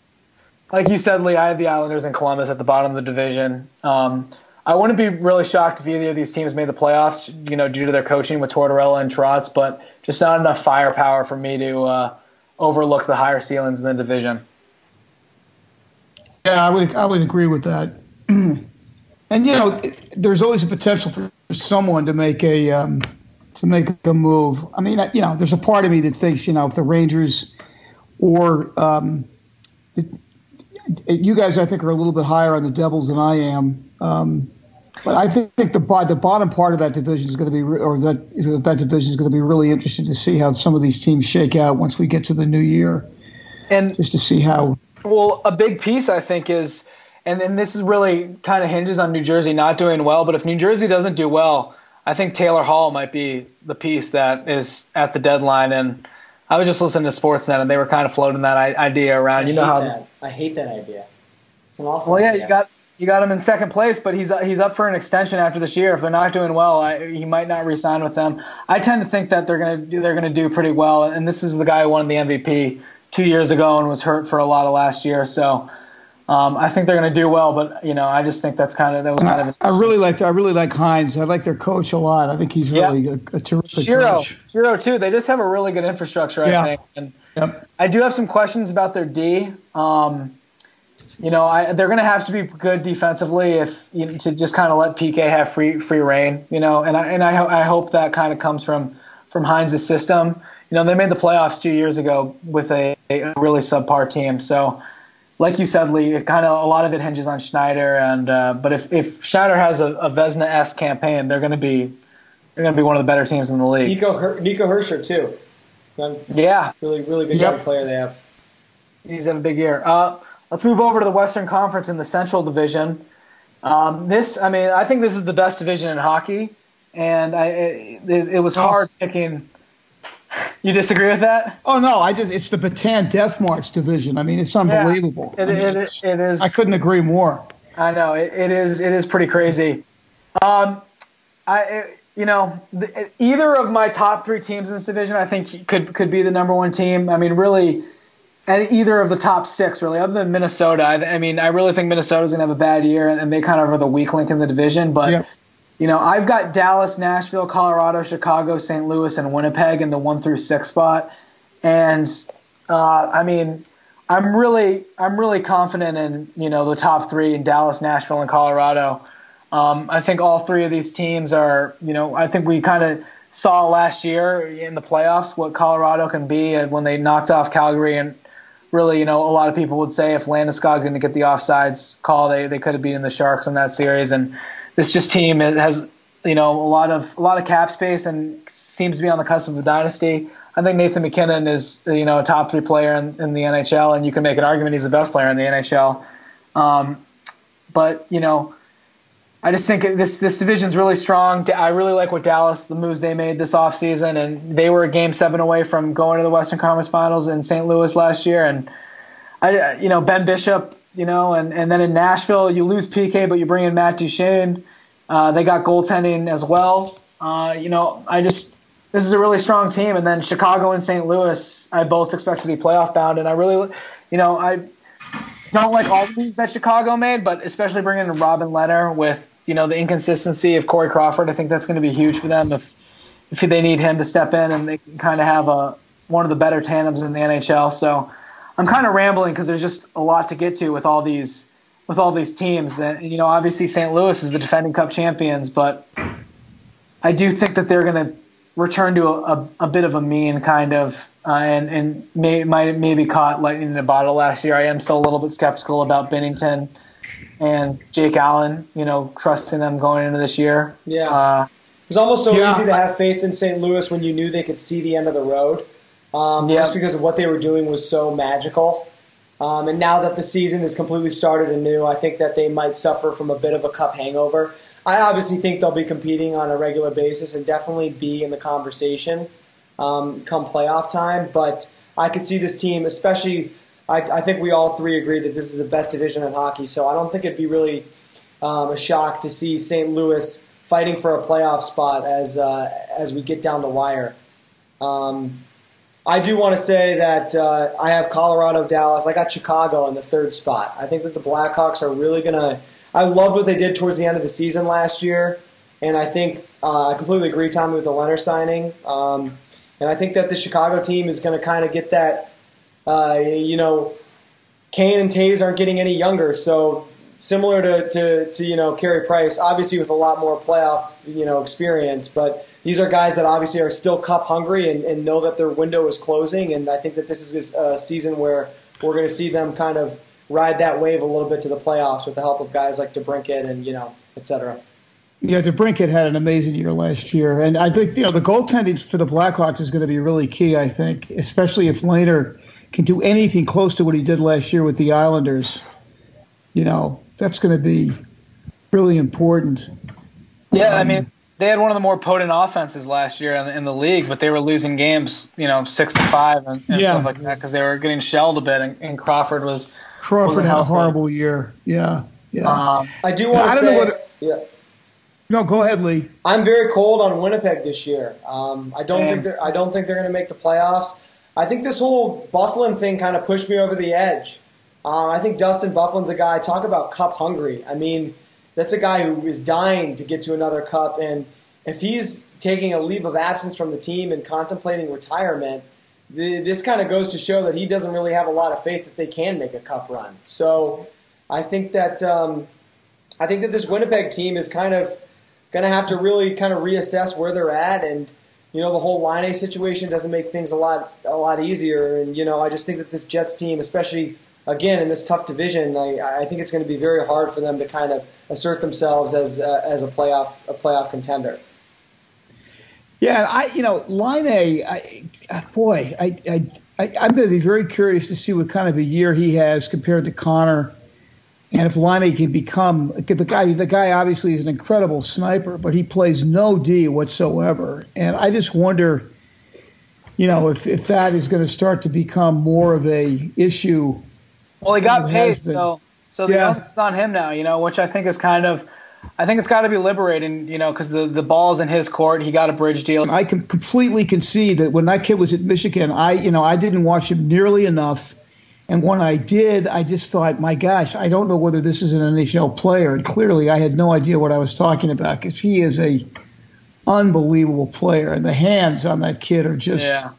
Speaker 1: like you said, Lee, I have the Islanders and Columbus at the bottom of the division. Um, I wouldn't be really shocked if either of these teams made the playoffs, you know, due to their coaching with Tortorella and Trotz, but just not enough firepower for me to uh, overlook the higher ceilings in the division.
Speaker 2: Yeah, I would I would agree with that. and you know, there's always a potential for someone to make a um, to make a move. I mean, you know, there's a part of me that thinks, you know, if the Rangers or um, you guys, I think, are a little bit higher on the Devils than I am. Um, but I think the the bottom part of that division is going to be, or that that division is going to be really interesting to see how some of these teams shake out once we get to the new year,
Speaker 1: and
Speaker 2: just to see how.
Speaker 1: Well, a big piece I think is, and and this is really kind of hinges on New Jersey not doing well. But if New Jersey doesn't do well, I think Taylor Hall might be the piece that is at the deadline and I was just listening to Sportsnet, and they were kind of floating that idea around.
Speaker 3: I
Speaker 1: you know how
Speaker 3: that. I hate that idea. It's an awful.
Speaker 1: Well, yeah,
Speaker 3: idea.
Speaker 1: you got you got him in second place, but he's he's up for an extension after this year. If they're not doing well, I, he might not re-sign with them. I tend to think that they're gonna do, they're gonna do pretty well. And this is the guy who won the MVP two years ago and was hurt for a lot of last year. So um, I think they're going to do well, but you know, I just think that's kind of that was kind of.
Speaker 2: I really like I really like Hynes. I like their coach a lot. I think he's really yeah. a, a, terrific
Speaker 1: Shero,
Speaker 2: coach.
Speaker 1: Shero too. They just have a really good infrastructure, I
Speaker 2: yeah.
Speaker 1: think. And
Speaker 2: yep.
Speaker 1: I do have some questions about their D. Um, you know, I, they're going to have to be good defensively if you know, to just kind of let PK have free free reign. You know, and I and I, I hope that kind of comes from from Hynes' system. You know, they made the playoffs two years ago with a, a really subpar team, so like you said, Lee, kind of a lot of it hinges on Schneider. And uh, but if if Schneider has a, a Vezina s campaign, they're going to be they're going to be one of the better teams in the league.
Speaker 3: Nico Her- Nico Hischier too.
Speaker 1: yeah,
Speaker 3: really really good yep. player they have.
Speaker 1: He's having a big year. Uh, let's move over to the Western Conference in the Central Division. Um, this, I mean, I think this is the best division in hockey, and I, it, it was hard picking you disagree with that?
Speaker 2: Oh no, I just it's the Bataan Death March division. I mean, it's unbelievable.
Speaker 1: Yeah, it,
Speaker 2: I mean,
Speaker 1: it,
Speaker 2: it's,
Speaker 1: it is.
Speaker 2: I couldn't agree more.
Speaker 1: I know it, it is. It is pretty crazy. Um, I you know the, either of my top three teams in this division, I think could could be the number one team. I mean, really, and either of the top six, really, other than Minnesota. I, I mean, I really think Minnesota's gonna have a bad year, and, and they kind of are the weak link in the division. But yep you know, I've got Dallas, Nashville, Colorado, Chicago, St. Louis, and Winnipeg in the one through six spot. And uh, I mean, I'm really, I'm really confident in you know the top three in Dallas, Nashville, and Colorado. Um, I think all three of these teams are, you know, I think we kind of saw last year in the playoffs what Colorado can be when they knocked off Calgary and really, you know, a lot of people would say if Landeskog didn't get the offsides call, they, they could have beaten the Sharks in that series. And this just team has you know a lot of a lot of cap space and seems to be on the cusp of a dynasty. I think Nathan MacKinnon is you know a top three player in, in the NHL, and you can make an argument he's the best player in the NHL. Um, but you know, I just think this this division's really strong. I really like what Dallas, the moves they made this offseason, and they were a game seven away from going to the Western Conference Finals in St. Louis last year. And I, you know, Ben Bishop you know, and, and then in Nashville, you lose PK, but you bring in Matt Duchene. Uh, they got goaltending as well. Uh, you know, I just, this is a really strong team. And then Chicago and St. Louis, I both expect to be playoff bound. And I really, you know, I don't like all the moves that Chicago made, but especially bringing in Robin Lehner with, you know, the inconsistency of Corey Crawford. I think that's going to be huge for them if, if they need him to step in and they can kind of have a, one of the better tandems in the NHL. So, I'm kind of rambling because there's just a lot to get to with all these with all these teams. And you know, obviously St. Louis is the defending Cup champions, but I do think that they're going to return to a, a, a, bit of a mean kind of uh, and and may might maybe caught lightning in a bottle last year. I am still a little bit skeptical about Binnington and Jake Allen. You know, trusting them going into this year.
Speaker 3: Yeah. Uh, it was almost so
Speaker 2: Yeah.
Speaker 3: easy to have faith in St. Louis when you knew they could see the end of the road, um,
Speaker 1: Yeah.
Speaker 3: just because of what they were doing was so magical. Um, and now that the season is completely started anew, I think that they might suffer from a bit of a cup hangover. I obviously think they'll be competing on a regular basis and definitely be in the conversation um, come playoff time. But I could see this team, especially. I, I think we all three agree that this is the best division in hockey. So I don't think it'd be really um, a shock to see St. Louis fighting for a playoff spot as uh, as we get down the wire. Um, I do want to say that uh, I have Colorado, Dallas. I got Chicago in the third spot. I think that the Blackhawks are really to. I love what they did towards the end of the season last year, and I think uh, I completely agree, Tommy, with the Lehner signing. Um, and I think that the Chicago team is going to kind of get that. Uh, you know, Kane and Toews aren't getting any younger, so similar to, to, to you know Carey Price, obviously with a lot more playoff you know experience, but these are guys that obviously are still cup hungry and, and know that their window is closing, and I think that this is a season where we're going to see them kind of ride that wave a little bit to the playoffs with the help of guys like DeBrincat and you know et cetera.
Speaker 2: Yeah, DeBrincat had an amazing year last year, and I think you know the goaltending for the Blackhawks is going to be really key. I think, especially if Lehner can do anything close to what he did last year with the Islanders. You know, that's going to be really important.
Speaker 1: Yeah, I
Speaker 2: Um,
Speaker 1: mean, they had one of the more potent offenses last year in the, in the league, but they were losing games, you know, six to five and, and
Speaker 2: Yeah.
Speaker 1: stuff like that because they were getting shelled a bit, and, and Crawford was.
Speaker 2: Crawford had a horrible year. Yeah, yeah.
Speaker 1: Um,
Speaker 3: I do want
Speaker 2: I
Speaker 3: to
Speaker 2: don't know
Speaker 3: say,
Speaker 2: what-
Speaker 3: yeah.
Speaker 2: no, go ahead, Lee.
Speaker 3: I'm very cold on Winnipeg this year. Um, I don't
Speaker 1: Same.
Speaker 3: think they're, I don't think they're going to make the playoffs. I think this whole Byfuglien thing kind of pushed me over the edge. Um, I think Dustin Byfuglien's a guy. Talk about cup hungry. I mean, that's a guy who is dying to get to another cup, and if he's taking a leave of absence from the team and contemplating retirement, the, this kind of goes to show that he doesn't really have a lot of faith that they can make a cup run. So, I think that um, I think that this Winnipeg team is kind of going to have to really kind of reassess where they're at, and you know the whole Laine situation doesn't make things a lot a lot easier. And you know I just think that this Jets team, especially again in this tough division, I, I think it's going to be very hard for them to kind of assert themselves as uh, as a playoff a playoff contender.
Speaker 2: Yeah, I you know Laine, I, uh, boy, I, I, I I'm going to be very curious to see what kind of a year he has compared to Connor, and if A can become the guy. The guy obviously is an incredible sniper, but he plays no D whatsoever, and I just wonder, you know, if if that is going to start to become more of a issue.
Speaker 1: well, he got paid, so so the
Speaker 2: Yeah.
Speaker 1: onus on him now, you know, which I think is kind of. I think it's got to be liberating, you know, because the, the ball's in his court. He got a bridge deal.
Speaker 2: I can completely concede that when that kid was at Michigan, I you know I didn't watch him nearly enough, and when I did, I just thought, my gosh, I don't know whether this is an NHL player. And clearly, I had no idea what I was talking about because he is a unbelievable player, and the hands on that kid are just
Speaker 1: Yeah.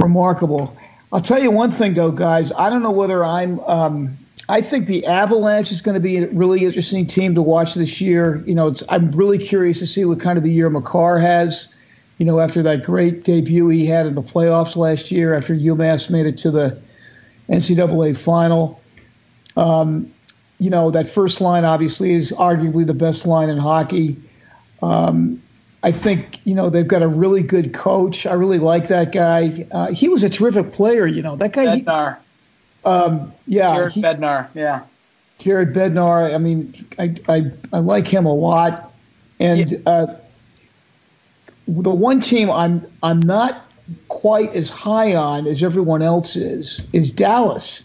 Speaker 2: remarkable. I'll tell you one thing though, guys. I don't know whether I'm. Um, I think the Avalanche is going to be a really interesting team to watch this year. You know, it's, I'm really curious to see what kind of a year Makar has. You know, after that great debut he had in the playoffs last year, after UMass made it to the NCAA final. Um, you know, that first line obviously is arguably the best line in hockey. Um, I think you know they've got a really good coach. I really like that guy. Uh, he was a terrific player. You know that guy. he-
Speaker 1: Bednar,
Speaker 2: um, yeah,
Speaker 1: Jared
Speaker 2: he-
Speaker 1: Bednar, yeah.
Speaker 2: Jared Bednar. I mean, I I, I like him a lot. And uh, the one team I'm I'm not quite as high on as everyone else is is Dallas.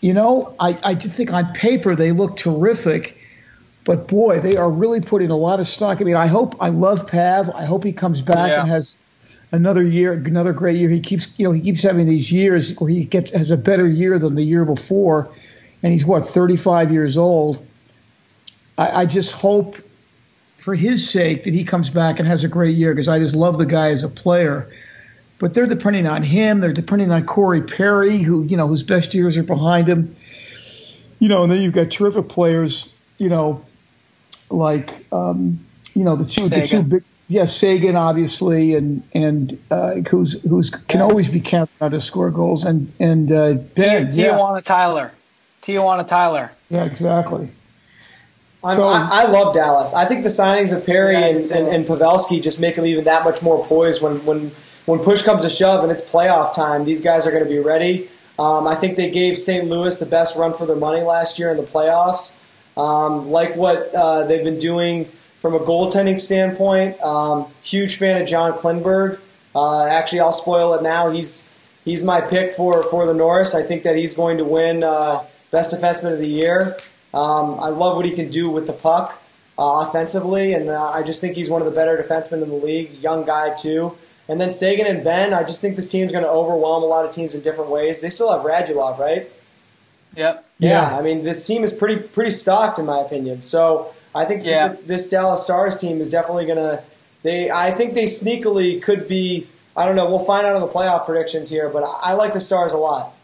Speaker 2: You know, I, I just think on paper they look terrific, but boy, they are really putting a lot of stock. I mean, I hope I love Pav. I hope he comes back
Speaker 1: Yeah.
Speaker 2: and has another year, another great year. He keeps, you know, he keeps having these years where he gets has a better year than the year before, and he's what 35 years old. I, I just hope, for his sake, that he comes back and has a great year because I just love the guy as a player. But they're depending on him. They're depending on Corey Perry, who you know whose best years are behind him. You know, and then you've got terrific players. You know, like um, you know the two the two big yeah Seguin obviously and and uh, who's who's can always be counted on to score goals and and uh, Ben yeah
Speaker 1: Tijuana Tyler. Tijuana Tyler.
Speaker 2: yeah exactly
Speaker 3: So, I, I, love Dallas. I think the signings of Perry yeah, and, and, and Pavelski just make them even that much more poised when, when, when push comes to shove and it's playoff time. These guys are going to be ready. Um, I think they gave St. Louis the best run for their money last year in the playoffs. Um, like what uh, they've been doing from a goaltending standpoint. Um, huge fan of John Klingberg. Uh, actually, I'll spoil it now. He's he's my pick for, for the Norris. I think that he's going to win uh, best defenseman of the year. Um, I love what he can do with the puck uh, offensively, and uh, I just think he's one of the better defensemen in the league. Young guy too. And then Seguin and Ben, I just think this team's going to overwhelm a lot of teams in different ways. They still have Radulov, right?
Speaker 1: Yep.
Speaker 3: Yeah, I mean this team is pretty pretty stocked in my opinion. So I think yeah. this Dallas Stars team is definitely going to. They I think they sneakily could be. I don't know. We'll find out on the playoff predictions here, but I, I like the Stars a lot.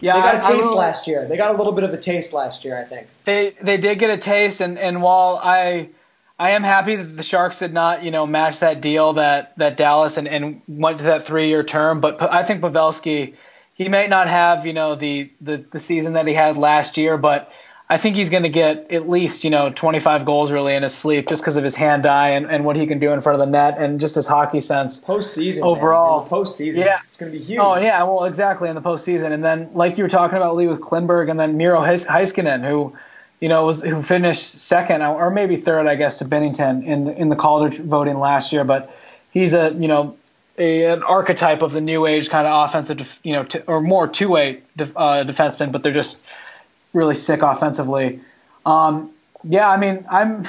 Speaker 3: Yeah, they got a taste really, last year. They got a little bit of a taste last year, I think.
Speaker 1: They they did get a taste, and, and while I I am happy that the Sharks did not you know match that deal that that Dallas and, and went to that three year term, but I think Pavelski he may not have you know the, the the season that he had last year, but I think he's going to get at least you know 25 goals really in his sleep just because of his hand eye and, and what he can do in front of the net and just his hockey sense.
Speaker 3: Postseason
Speaker 1: overall,
Speaker 3: man. postseason, yeah, it's going to be huge.
Speaker 1: Oh yeah, well exactly in the postseason, and then like you were talking about Lee with Klingberg and then Miro Heiskanen who. You know, was who finished second or maybe third, I guess, to Binnington in in the Calder voting last year. But he's a you know a, an archetype of the new age kind of offensive, you know, or more two way uh, defenseman, but they're just really sick offensively. Um, yeah, I mean, I'm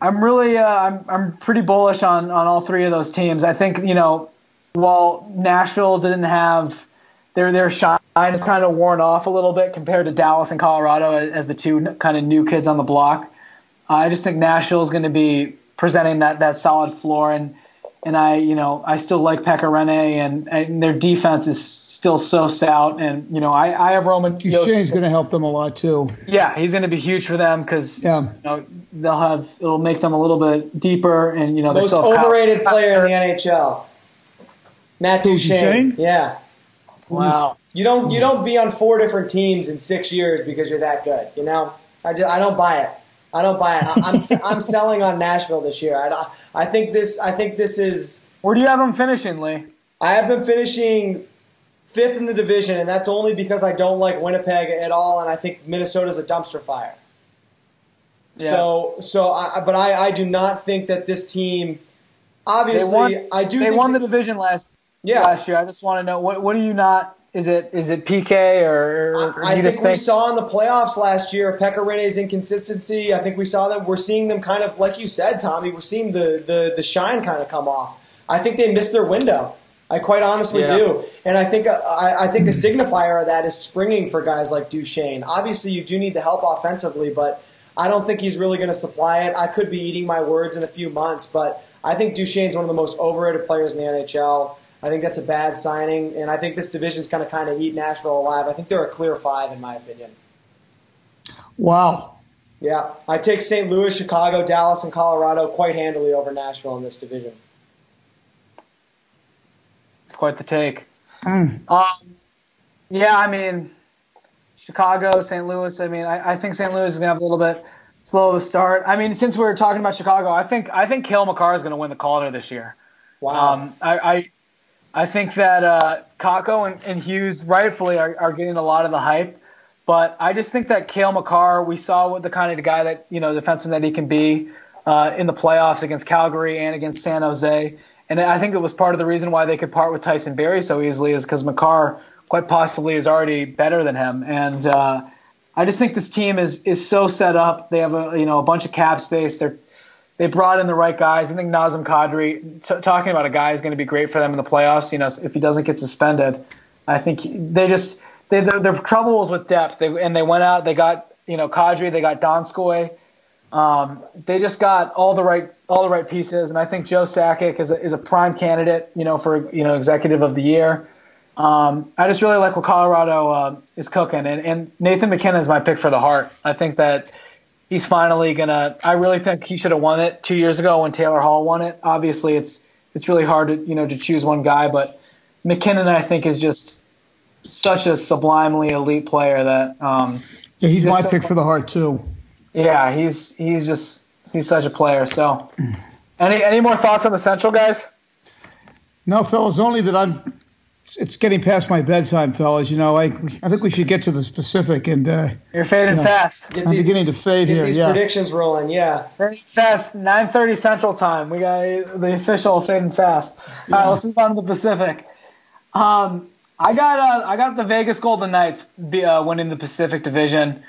Speaker 1: I'm really uh, I'm I'm pretty bullish on on all three of those teams. I think you know while Nashville didn't have their their shine is kind of worn off a little bit compared to Dallas and Colorado as the two kind of new kids on the block. Uh, I just think Nashville is going to be presenting that that solid floor and and I, you know, I still like Pekka Rinne, and, and their defense is still so stout. And you know, I, I have Roman.
Speaker 2: Duchene's going to help them a lot too.
Speaker 1: Yeah, he's going to be huge for them because yeah. you know, they'll have it'll make them a little bit deeper, and you know,
Speaker 3: most overrated Kyle, player in the NHL, Matt Duchene. Duchene? Yeah.
Speaker 1: Wow.
Speaker 3: You don't you hmm. don't be on four different teams in six years because you're that good. You know, I just, I don't buy it. I don't buy it. I'm I'm selling on Nashville this year. I, I think this I think this is.
Speaker 1: Where do you have them finishing, Lee?
Speaker 3: I have them finishing fifth in the division, and that's only because I don't like Winnipeg at all, and I think Minnesota's a dumpster fire. Yeah. So so I, but I I do not think that this team. Obviously, won, I do.
Speaker 1: They won the division last yeah. last year. I just want to know what what do you not is it is it PK or, or
Speaker 3: I, I think, we saw in the playoffs last year Pekka Rinne's inconsistency. I think we saw them. We're seeing them kind of like you said, Tommy. We're seeing the the, the shine kind of come off. I think they missed their window. I quite honestly yeah. do, and I think uh, I, I think a signifier of that is springing for guys like Duchene. Obviously, you do need the help offensively, but I don't think he's really going to supply it. I could be eating my words in a few months, but I think Duchene's one of the most overrated players in the NHL. I think that's a bad signing, and I think this division's going to kind of eat Nashville alive. I think they're a clear five, in my opinion.
Speaker 2: Wow.
Speaker 3: Yeah, I take St. Louis, Chicago, Dallas, and Colorado quite handily over Nashville in this division.
Speaker 1: It's quite the take. Mm. Um, yeah, I mean, Chicago, St. Louis. I mean, I, I think St. Louis is going to have a little bit slow of a start. I mean, since we are talking about Chicago, I think I think Cale Makar is going to win the Calder this year.
Speaker 3: Wow.
Speaker 1: Um, I, I I think that uh, Kakko and, and, Hughes rightfully are, are, getting a lot of the hype, but I just think that Cale Makar, we saw what the kind of guy that you know defenseman that he can be uh, in the playoffs against Calgary and against San Jose, and I think it was part of the reason why they could part with Tyson Barrie so easily is because Makar quite possibly is already better than him, and uh, I just think this team is is so set up. They have a you know a bunch of cap space. They're they brought in the right guys. I think Nazem Kadri, t- talking about a guy who's going to be great for them in the playoffs. You know, if he doesn't get suspended, I think they just they their, their trouble was with depth. They, and they went out. They got you know Kadri. They got Donskoy. Um, they just got all the right all the right pieces, and I think Joe Sakic is a, is a prime candidate. You know, for you know executive of the year. Um, I just really like what Colorado uh, is cooking, and, and Nathan MacKinnon is my pick for the Hart. I think that he's finally gonna. I really think he should have won it two years ago when Taylor Hall won it. Obviously, it's it's really hard to you know to choose one guy, but MacKinnon I think is just such a sublimely elite player that. Um,
Speaker 2: yeah, he's my so pick for the Hart too.
Speaker 1: Yeah, he's he's just he's such a player. So, any any more thoughts on the Central guys?
Speaker 2: No, fellas. Only that I'm it's getting past my bedtime, fellas. You know, I I think we should get to the specific and uh,
Speaker 1: you're fading fast.
Speaker 3: Get
Speaker 2: I'm
Speaker 3: these,
Speaker 2: beginning to fade
Speaker 3: get
Speaker 2: here.
Speaker 3: these
Speaker 2: yeah.
Speaker 3: predictions rolling. Yeah.
Speaker 1: Fading fast. 9:30 Central Time. We got the official fading fast. All right, let's move on to the Pacific. Um, I got uh, I got the Vegas Golden Knights be, uh, winning the Pacific Division.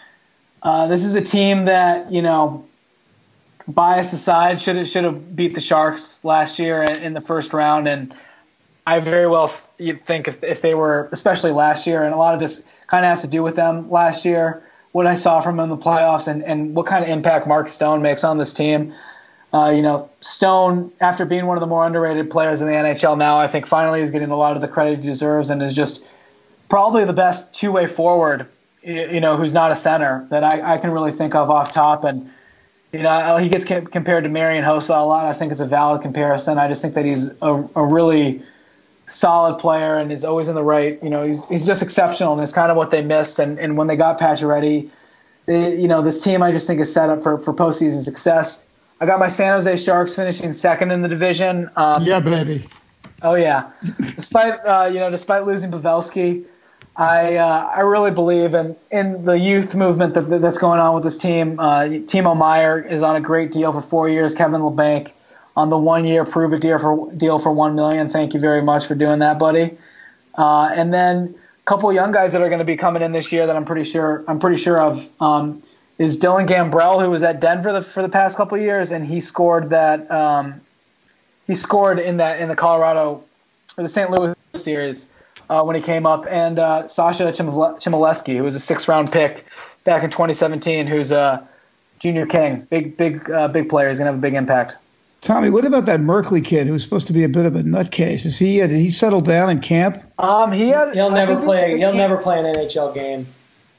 Speaker 1: Uh, this is a team that you know, bias aside, should have should have beat the Sharks last year in the first round, and I very well you'd think if, if they were, especially last year, and a lot of this kind of has to do with them last year, what I saw from them in the playoffs and, and what kind of impact Mark Stone makes on this team. Uh, you know, Stone, after being one of the more underrated players in the NHL now, I think finally is getting a lot of the credit he deserves and is just probably the best two way forward, you know, who's not a center that I, I can really think of off top. And, you know, he gets compared to Marian Hossa a lot. I think it's a valid comparison. I just think that he's a, a really solid player and is always in the right. You know, he's he's just exceptional, and it's kind of what they missed. And and when they got Pacioretty, they, you know, this team I just think is set up for for postseason success. I got my San Jose Sharks finishing second in the division.
Speaker 2: Um, yeah, baby.
Speaker 1: Oh yeah. despite uh, you know, despite losing Pavelski, I uh, I really believe in in the youth movement that that's going on with this team. Uh, Timo Meier is on a great deal for four years. Kevin Labanc on the one year prove it deal for deal for one million. Thank you very much for doing that, buddy. Uh, and then a couple young guys that are going to be coming in this year that I'm pretty sure I'm pretty sure of um, is Dylan Gambrell, who was at Denver the, for the past couple years, and he scored that um, he scored in that in the Colorado or the St. Louis series uh, when he came up, and uh, Sasha Chmelevski, who was a six round pick back in 2017, who's a junior king, big big uh, big player. He's going to have a big impact.
Speaker 2: Tommy, what about that Merkley kid who's supposed to be a bit of a nutcase? Is he? Did he settle down in camp?
Speaker 1: Um, he had,
Speaker 3: he'll never play. He'll never play an NHL game.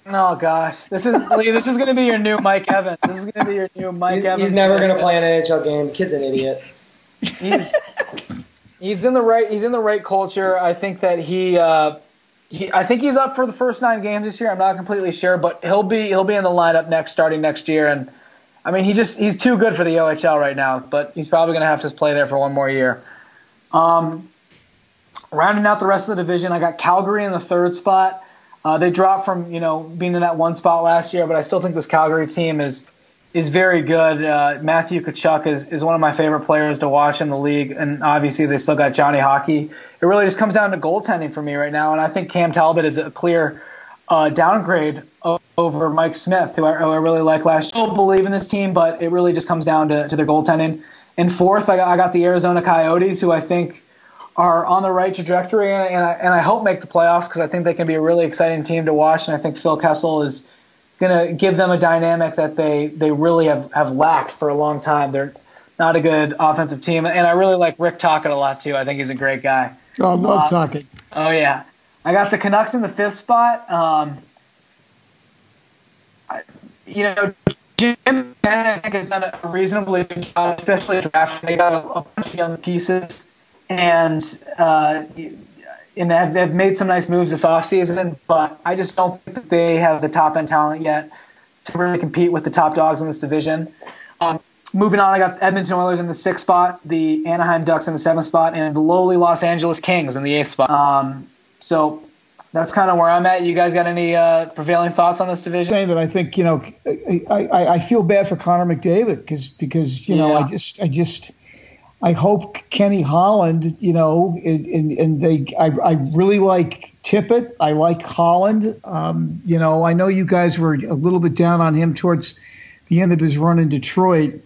Speaker 1: Oh gosh, this is Lee, this is going to be your new Mike Evans. This is going to be your new Mike
Speaker 3: he's,
Speaker 1: Evans.
Speaker 3: He's never going to play an NHL game. Kid's an idiot.
Speaker 1: He's he's in the right. He's in the right culture. I think that he. Uh, he, I think he's up for the first nine games this year. I'm not completely sure, but he'll be he'll be in the lineup next, starting next year, and I mean, he just he's too good for the OHL right now, but he's probably going to have to play there for one more year. Um, rounding out the rest of the division, I got Calgary in the third spot. Uh, they dropped from you know being in that one spot last year, but I still think this Calgary team is is very good. Uh, Matthew Tkachuk is, is one of my favorite players to watch in the league, and obviously they still got Johnny Hockey. It really just comes down to goaltending for me right now, and I think Cam Talbot is a clear uh, downgrade over Mike Smith, who I, who I, really like last year. I still believe in this team, but it really just comes down to, to their goaltending. And fourth, I got, I got the Arizona Coyotes, who I think are on the right trajectory, and, and, I, and I hope make the playoffs because I think they can be a really exciting team to watch. And I think Phil Kessel is going to give them a dynamic that they, they really have, have lacked for a long time. They're not a good offensive team, and I really like Rick Tocchet a lot too. I think he's a great guy.
Speaker 2: Oh, I love uh, Tocchet.
Speaker 1: Oh yeah, I got the Canucks in the fifth spot. Um, you know, Jim I think has done a reasonably good job, especially drafting. They got a, a bunch of young pieces, and uh, and have, have made some nice moves this offseason. But I just don't think that they have the top end talent yet to really compete with the top dogs in this division. Um, moving on, I got Edmonton Oilers in the sixth spot, the Anaheim Ducks in the seventh spot, and the lowly Los Angeles Kings in the eighth spot. Um, so that's kind of where I'm at. You guys got any uh, prevailing thoughts on this division?
Speaker 2: Saying that I think you know, I, I, I feel bad for Connor McDavid because because you know yeah. I just I just I hope Kenny Holland you know and, and, and they I, I really like Tippett. I like Holland. Um, you know I know you guys were a little bit down on him towards the end of his run in Detroit.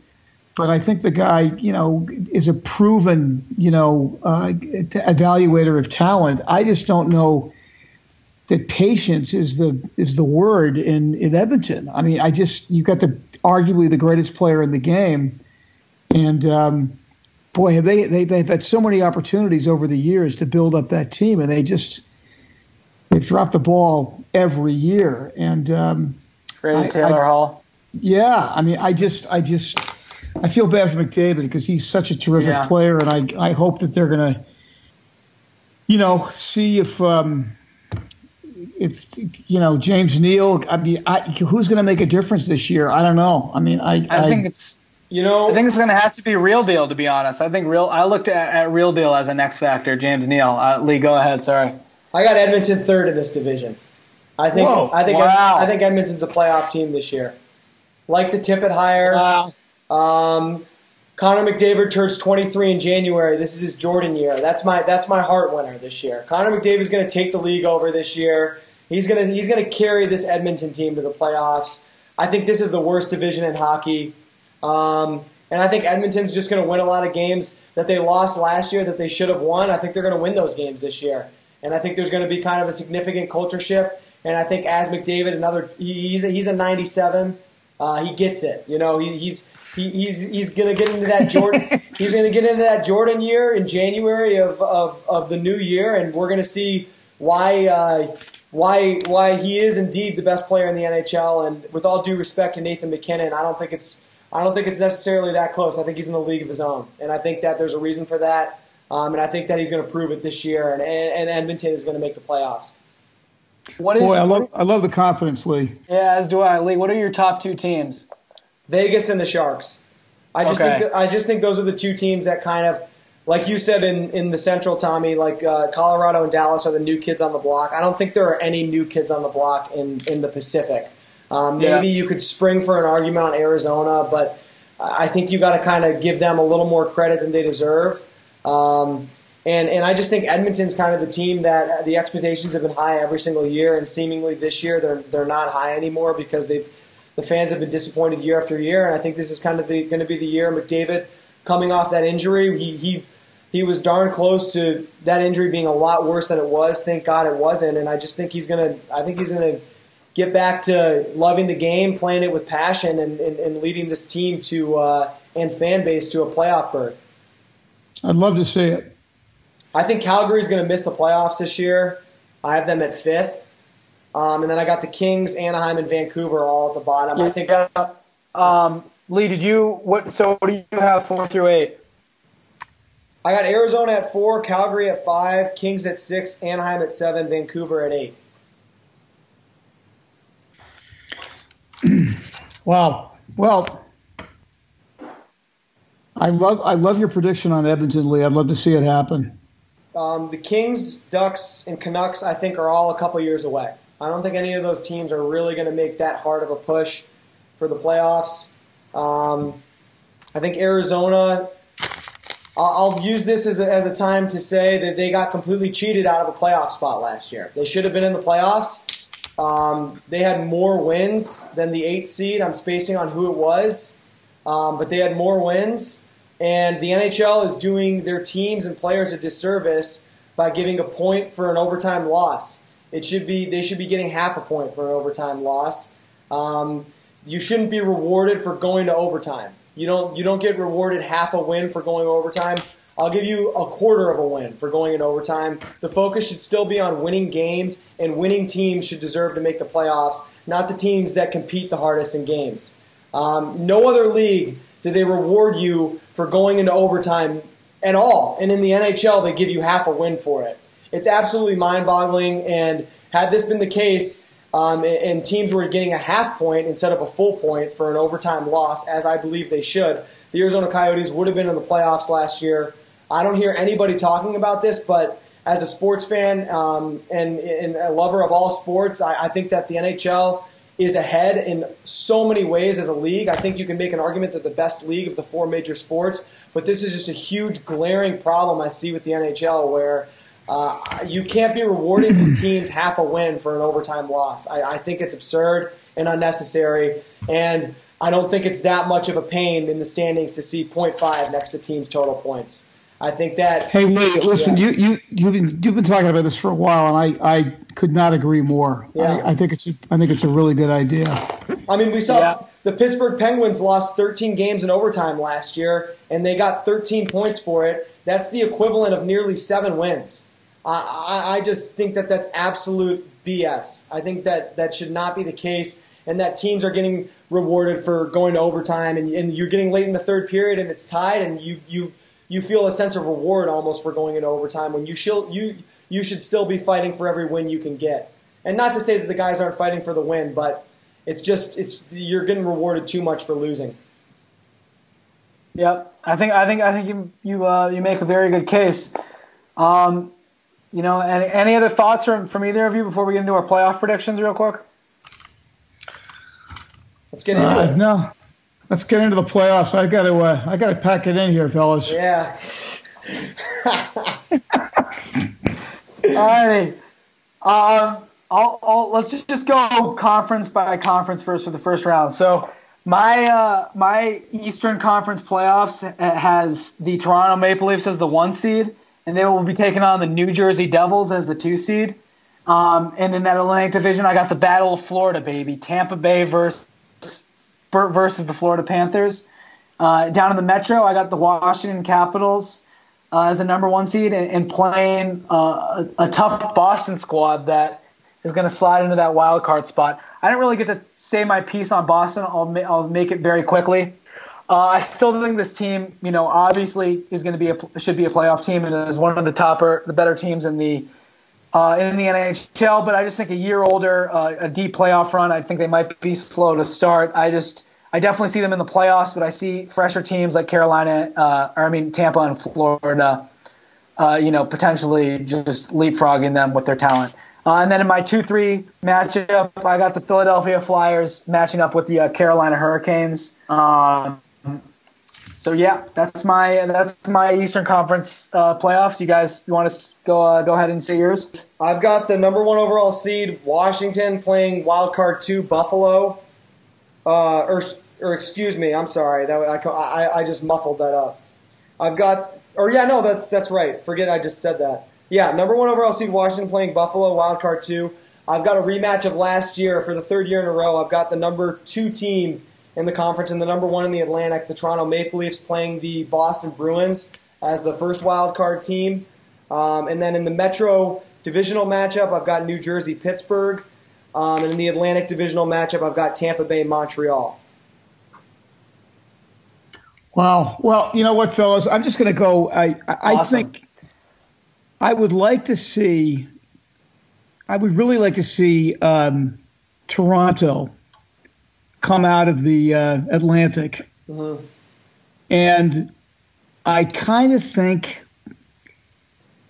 Speaker 2: But I think the guy, you know, is a proven, you know, uh, evaluator of talent. I just don't know that patience is the is the word in in Edmonton. I mean, I just you got the arguably the greatest player in the game, and um, boy, have they, they they've had so many opportunities over the years to build up that team, and they just they've dropped the ball every year. And um,
Speaker 1: Taylor I, Hall.
Speaker 2: Yeah, I mean, I just I just I feel bad for McDavid because he's such a terrific yeah. player, and I I hope that they're gonna, you know, see if. Um, if you know James Neal, I mean, I, who's going to make a difference this year? I don't know. I mean, I
Speaker 1: I, think it's
Speaker 3: You know,
Speaker 1: I think it's going to have to be real deal to be honest. I think real. I looked at, at real deal as an X factor. James Neal, uh, Lee, go ahead. Sorry.
Speaker 3: I got Edmonton third in this division. I think
Speaker 2: Whoa,
Speaker 3: I think
Speaker 1: wow.
Speaker 3: I think Edmonton's a playoff team this year. Like the tip it hire.
Speaker 1: Wow.
Speaker 3: Um, Connor McDavid turns 23 in January. This is his Jordan year. That's my that's my Hart winner this year. Connor McDavid's going to take the league over this year. He's going to he's going to carry this Edmonton team to the playoffs. I think this is the worst division in hockey. Um, and I think Edmonton's just going to win a lot of games that they lost last year that they should have won. I think they're going to win those games this year. And I think there's going to be kind of a significant culture shift. And I think as McDavid, another he's a, he's a 97. Uh, he gets it. You know, he, he's he, he's he's gonna get into that Jordan. he's gonna get into that Jordan year in January of, of, of the new year, and we're gonna see why uh, why why he is indeed the best player in the NHL. And with all due respect to Nathan MacKinnon, I don't think it's I don't think it's necessarily that close. I think he's in a league of his own, and I think that there's a reason for that. Um, and I think that he's going to prove it this year, and, and Edmonton is going to make the playoffs.
Speaker 1: What is?
Speaker 2: boy, I love I love the confidence, Lee.
Speaker 1: yeah, as do I, Lee. What are your top two teams?
Speaker 3: Vegas and the Sharks. I just
Speaker 1: Okay.
Speaker 3: think I just think those are the two teams that kind of, like you said in, in the Central, Tommy, like uh, Colorado and Dallas are the new kids on the block. I don't think there are any new kids on the block in in the Pacific. Um,
Speaker 1: Yeah.
Speaker 3: maybe you could spring for an argument on Arizona, but I think you got to kind of give them a little more credit than they deserve. Um, and and I just think Edmonton's kind of the team that the expectations have been high every single year, and seemingly this year they're they're not high anymore because they've the fans have been disappointed year after year, and I think this is kind of going to be the year McDavid coming off that injury. He he he was darn close to that injury being a lot worse than it was. Thank God it wasn't, and I just think he's gonna I think he's gonna get back to loving the game, playing it with passion, and, and, and leading this team to uh, and fan base to a playoff berth.
Speaker 2: I'd love to see it.
Speaker 3: I think Calgary's going to miss the playoffs this year. I have them at fifth. Um, and then I got the Kings, Anaheim, and Vancouver all at the bottom. I think
Speaker 1: Yeah. Um, Lee, did you what? So what do you have four through eight?
Speaker 3: I got Arizona at four, Calgary at five, Kings at six, Anaheim at seven, Vancouver at eight.
Speaker 2: Wow. Well, I love I love your prediction on Edmonton, Lee. I'd love to see it happen.
Speaker 3: Um, the Kings, Ducks, and Canucks, I think, are all a couple years away. I don't think any of those teams are really going to make that hard of a push for the playoffs. Um, I think Arizona. I'll use this as a, as a time to say that they got completely cheated out of a playoff spot last year. They should have been in the playoffs. Um, they had more wins than the eighth seed. I'm spacing on who it was, um, but they had more wins. And the NHL is doing their teams and players a disservice by giving a point for an overtime loss. It should be they should be getting half a point for an overtime loss. Um, you shouldn't be rewarded for going to overtime. You don't you don't get rewarded half a win for going overtime. I'll give you a quarter of a win for going in overtime. The focus should still be on winning games, and winning teams should deserve to make the playoffs, not the teams that compete the hardest in games. Um, no other league do they reward you for going into overtime at all, and in the NHL they give you half a win for it. It's absolutely mind-boggling. And had this been the case, um, and, and teams were getting a half point instead of a full point for an overtime loss, as I believe they should, the Arizona Coyotes would have been in the playoffs last year. I don't hear anybody talking about this, but as a sports fan um, and, and a lover of all sports, I, I think that the NHL is ahead in so many ways as a league. I think you can make an argument that the best league of the four major sports, but this is just a huge glaring problem I see with the NHL where uh, you can't be rewarding these teams half a win for an overtime loss. I, I think it's absurd and unnecessary, and I don't think it's that much of a pain in the standings to see 0.5 next to teams' total points. I think that
Speaker 2: Hey Lee, listen,
Speaker 3: Yeah.
Speaker 2: you you you've been you've been talking about this for a while, and I I could not agree more.
Speaker 3: Yeah.
Speaker 2: I, I think it's a, I think it's a really good idea.
Speaker 3: I mean, we saw
Speaker 1: Yeah.
Speaker 3: the Pittsburgh Penguins lost 13 games in overtime last year, and they got 13 points for it. That's the equivalent of nearly seven wins. I, I, just think that that's absolute BS. I think that that should not be the case, and that teams are getting rewarded for going to overtime, and, and you're getting late in the third period, and it's tied, and you you you feel a sense of reward almost for going into overtime when you should you you should still be fighting for every win you can get. And not to say that the guys aren't fighting for the win, but it's just it's you're getting rewarded too much for losing.
Speaker 1: Yep, I think I think I think you you uh, you make a very good case. Um, you know, any, any other thoughts from from either of you before we get into our playoff predictions, real quick?
Speaker 3: Let's get into
Speaker 2: Uh,
Speaker 3: it.
Speaker 2: no, let's get into the playoffs. I got to uh, I got to pack it in here, fellas.
Speaker 3: Yeah.
Speaker 1: Alrighty. Um, I'll, I'll, let's just, just go conference by conference first for the first round. So my uh, my Eastern Conference playoffs has the Toronto Maple Leafs as the one seed, and they will be taking on the New Jersey Devils as the two seed. Um, and in that Atlantic Division, I got the Battle of Florida, baby. Tampa Bay versus versus the Florida Panthers. Uh, down in the Metro, I got the Washington Capitals uh, as a number one seed and, and playing uh, a, a tough Boston squad that is going to slide into that wild card spot. I didn't really get to say my piece on Boston. I'll, ma- I'll make it very quickly. Uh, I still think this team, you know, obviously is going to be a should be a playoff team and is one of the topper, the better teams in the uh, in the NHL. But I just think a year older, uh, a deep playoff run. I think they might be slow to start. I just I definitely see them in the playoffs, but I see fresher teams like Carolina, uh, or I mean Tampa and Florida, uh, you know, potentially just leapfrogging them with their talent. Uh, and then in my two-three matchup, I got the Philadelphia Flyers matching up with the Carolina Hurricanes. Um, so yeah, that's my that's my Eastern Conference uh, playoffs. You guys, you want to go uh, go ahead and say yours?
Speaker 3: I've got the number one overall seed, Washington, playing wild card two, Buffalo. Uh, or, or excuse me, I'm sorry, that I, I, I just muffled that up. I've got, or yeah, no, that's that's right. Forget I just said that. Yeah, number one overall seed, Washington, playing Buffalo, wild card two. I've got a rematch of last year for the third year in a row. I've got the number two team in the conference and the number one in the Atlantic, the Toronto Maple Leafs, playing the Boston Bruins as the first wild card team. Um, and then in the Metro divisional matchup, I've got New Jersey, Pittsburgh. Um, and in the Atlantic divisional matchup, I've got Tampa Bay, Montreal.
Speaker 2: Wow. Well, you know what, fellas? I'm just going to go. I I, I think I would like to see. I would really like to see um, Toronto come out of the uh, Atlantic, and I kind of think,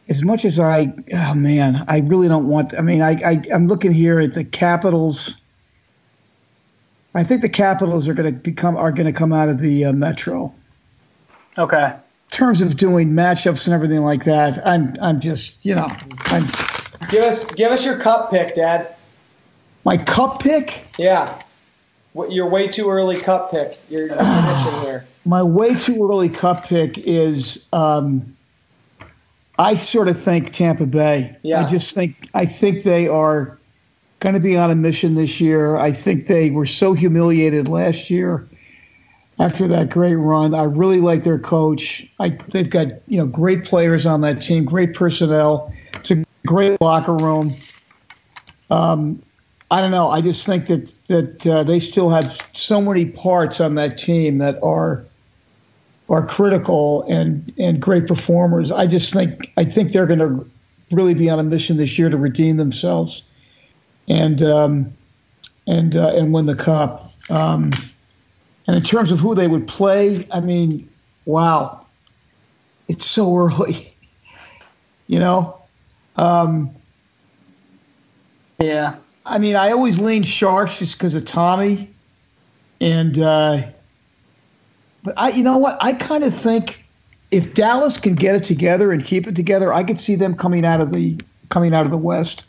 Speaker 2: as much as I, oh man, I really don't want. I mean, I, I I'm looking here at the Capitals. I think the Capitals are going to become are going to come out of the uh, Metro
Speaker 1: Okay.
Speaker 2: in terms of doing matchups and everything like that, I'm I'm just you know I'm
Speaker 3: Give us give us your cup pick, Dad.
Speaker 2: my cup pick,
Speaker 3: Yeah. What- Your way too early cup pick. Your, prediction here.
Speaker 2: my way too early cup pick is um, I sort of think Tampa Bay.
Speaker 3: Yeah.
Speaker 2: I just think I think they are going to be on a mission this year. I think they were so humiliated last year after that great run. I really like their coach. I they've got you know great players on that team, great personnel. It's a great locker room. Um, I don't know. I just think that that uh, they still have so many parts on that team that are are critical and and great performers. I just think I think they're going to really be on a mission this year to redeem themselves and um, and uh, and win the cup. Um, and in terms of who they would play, I mean, wow, it's so early. you know, um,
Speaker 1: Yeah.
Speaker 2: I mean, I always lean Sharks just because of Tommy, and uh, but I, you know what, I kind of think if Dallas can get it together and keep it together, I could see them coming out of the coming out of the West.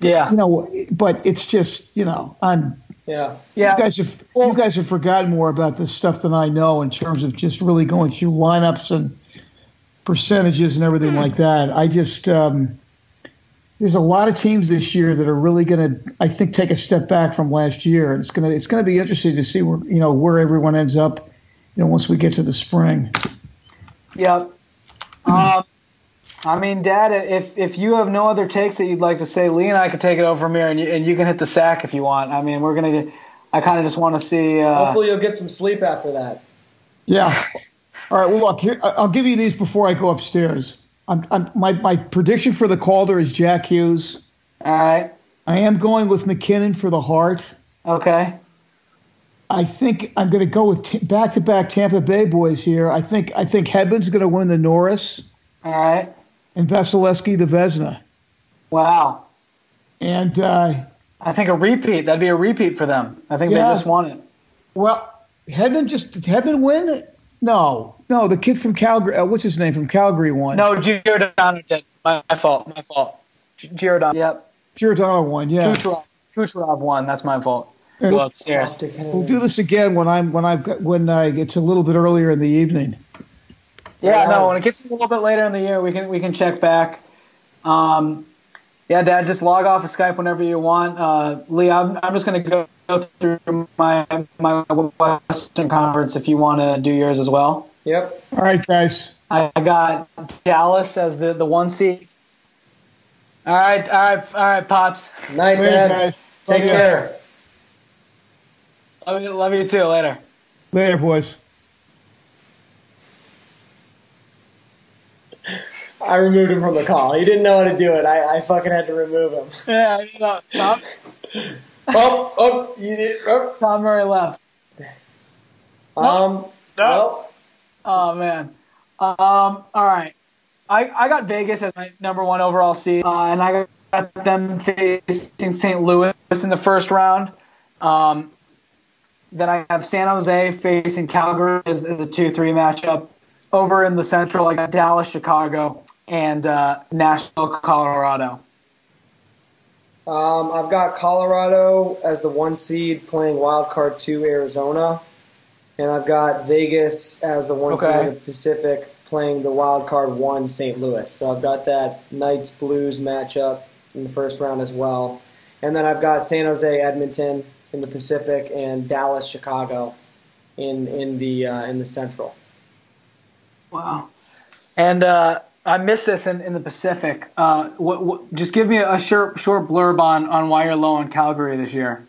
Speaker 1: Yeah.
Speaker 2: You know, but it's just you know, I'm
Speaker 3: Yeah.
Speaker 1: Yeah.
Speaker 2: you guys have you guys have forgotten more about this stuff than I know in terms of just really going through lineups and percentages and everything like that. I just um, there's a lot of teams this year that are really going to, I think, take a step back from last year. And it's gonna it's gonna be interesting to see where you know where everyone ends up. You know, once we get to the spring.
Speaker 1: Yep. Um, I mean, Dad, if if you have no other takes that you'd like to say, Lee and I could take it over from here, and you, and you can hit the sack if you want. I mean, we're gonna. Get, I kind of just want to see. Uh,
Speaker 3: Hopefully you'll get some sleep after that.
Speaker 2: Yeah. All right. Well, look here. I- I'll give you these before I go upstairs. I'm, I'm, my my prediction for the Calder is Jack Hughes.
Speaker 1: All right.
Speaker 2: I am going with MacKinnon for the Hart.
Speaker 1: Okay.
Speaker 2: I think I'm going to go with t- back-to-back Tampa Bay boys here. I think I think Hedman's going to win the Norris
Speaker 1: All right.
Speaker 2: and Vasilevskiy the Vezina.
Speaker 1: Wow.
Speaker 2: And uh,
Speaker 1: I think a repeat. That'd be a repeat for them. I think
Speaker 2: Yeah.
Speaker 1: they just won it.
Speaker 2: well, Hedman just did Hedman win? No, no, the kid from Calgary. Uh, what's his name from Calgary One.
Speaker 1: No, Giordano did. My, my fault. My fault. Gi- Giordano. Yep.
Speaker 2: Giordano won. Yeah,
Speaker 1: Kucherov. Kucherov won. That's my fault.
Speaker 2: And
Speaker 1: Go upstairs.
Speaker 2: we'll do this again when I'm when I've got when uh, it's a little bit earlier in the evening.
Speaker 1: Yeah, no. When it gets a little bit later in the year, we can we can check back. Um, yeah, Dad, just log off of Skype whenever you want. Uh, Lee, I'm, I'm just going to go, go through my my Western Conference if you want to do yours as well.
Speaker 3: Yep.
Speaker 2: All right, guys.
Speaker 1: I got Dallas as the, the one seed. All right, all right, all right, pops.
Speaker 3: Night,
Speaker 2: Later,
Speaker 3: Dad.
Speaker 2: guys.
Speaker 3: Take
Speaker 2: Love ya.
Speaker 3: care.
Speaker 1: Love you, love you too. Later.
Speaker 2: Later, boys.
Speaker 3: I removed him from the call. He didn't know how to do it. I, I fucking had to remove him.
Speaker 1: Yeah, you know, Tom,
Speaker 3: oh, oh, you did. Oh.
Speaker 1: Tom Murray left.
Speaker 3: Um, well,
Speaker 1: Oh man. Um. All right. I I got Vegas as my number one overall seed, uh, and I got them facing St. Louis in the first round. Um. Then I have San Jose facing Calgary as the two-three matchup. Over in the Central, I got Dallas, Chicago, and uh, Nashville, Colorado.
Speaker 3: um, I've got Colorado as the one seed playing wild card two Arizona, and I've got Vegas as the one seed
Speaker 1: Okay.
Speaker 3: in the Pacific playing the wild card one St. Louis. So I've got that Knights Blues matchup in the first round as well, and then I've got San Jose Edmonton in the Pacific and Dallas Chicago in in the uh, in the Central.
Speaker 1: Wow. And uh, I missed this in, in the Pacific. Uh, what, what, just give me a short short blurb on, on why you're low on Calgary this year.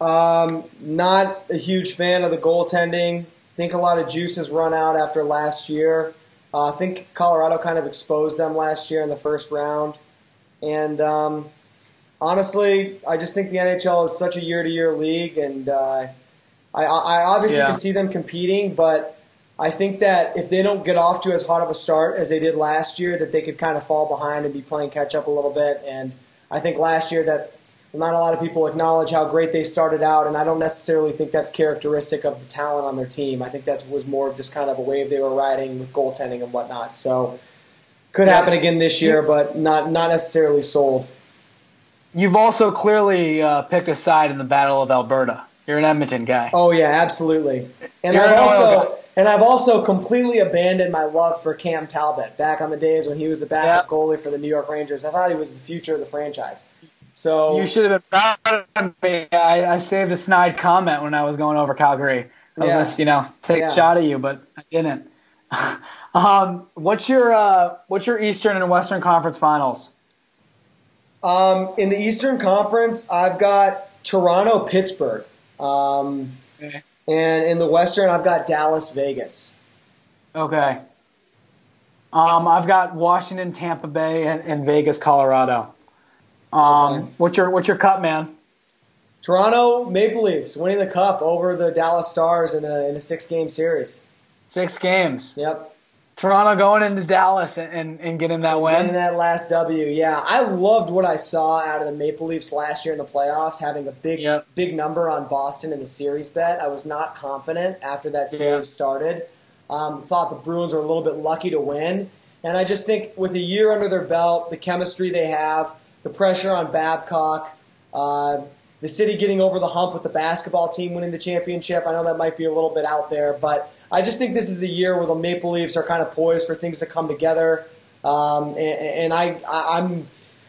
Speaker 3: Um, not a huge fan of the goaltending. Think a lot of juice has run out after last year. Uh, I think Colorado kind of exposed them last year in the first round. And um, honestly, I just think the NHL is such a year-to-year league, and uh, I, I obviously
Speaker 1: Yeah.
Speaker 3: can see them competing, but I think that if they don't get off to as hot of a start as they did last year, that they could kind of fall behind and be playing catch up a little bit. And I think last year that not a lot of people acknowledge how great they started out, and I don't necessarily think that's characteristic of the talent on their team. I think that was more of just kind of a wave they were riding with goaltending and whatnot. So could happen again this year, but not not necessarily sold.
Speaker 1: You've also clearly uh, picked a side in the Battle of Alberta. You're an Edmonton guy.
Speaker 3: Oh yeah, absolutely. And
Speaker 1: You're
Speaker 3: I've
Speaker 1: an
Speaker 3: also
Speaker 1: guy.
Speaker 3: and I've also completely abandoned my love for Cam Talbot back on the days when he was the backup
Speaker 1: Yeah.
Speaker 3: goalie for the New York Rangers. I thought he was the future of the franchise. So
Speaker 1: You should have been proud of me. I, I saved a snide comment when I was going over Calgary. I was
Speaker 3: Yeah.
Speaker 1: just, you know, take
Speaker 3: Yeah.
Speaker 1: a shot at you, but I didn't. um, what's your uh, what's your Eastern and Western Conference Finals?
Speaker 3: Um, in the Eastern Conference, I've got Toronto, Pittsburgh, um,
Speaker 1: Okay.
Speaker 3: and in the Western, I've got Dallas, Vegas.
Speaker 1: Okay. Um, I've got Washington, Tampa Bay, and, and Vegas, Colorado. Um, what's your what's your cup, man?
Speaker 3: Toronto Maple Leafs winning the cup over the Dallas Stars in a in a six game series.
Speaker 1: Six games.
Speaker 3: Yep,
Speaker 1: Toronto going into Dallas and, and, and getting that
Speaker 3: getting
Speaker 1: win.
Speaker 3: that last W. Yeah, I loved what I saw out of the Maple Leafs last year in the playoffs, having a big
Speaker 1: Yep.
Speaker 3: big number on Boston in the series bet. I was not confident after that series
Speaker 1: Yeah.
Speaker 3: started. Um, thought the Bruins were a little bit lucky to win, and I just think with a year under their belt, the chemistry they have, the pressure on Babcock. Uh, the city getting over the hump with the basketball team winning the championship. I know that might be a little bit out there, but I just think this is a year where the Maple Leafs are kind of poised for things to come together. Um, and, and I, I, I'm,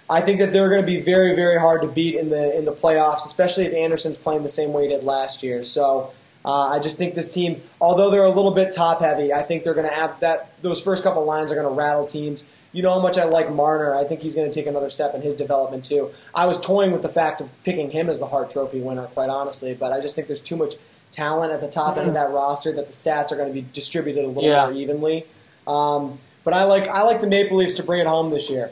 Speaker 3: I think that they're going to be very, very hard to beat in the in the playoffs, especially if Andersen's playing the same way he did last year. So. Uh, I just think this team, although they're a little bit top heavy, I think they're going to have that. Those first couple lines are going to rattle teams. You know how much I like Marner. I think he's going to take another step in his development too. I was toying with the fact of picking him as the Hart Trophy winner, quite honestly, but I just think there's too much talent at the top end of that roster that the stats are going to be distributed a little
Speaker 1: Yeah.
Speaker 3: more evenly. Um, but I like I like the Maple Leafs to bring it home this year.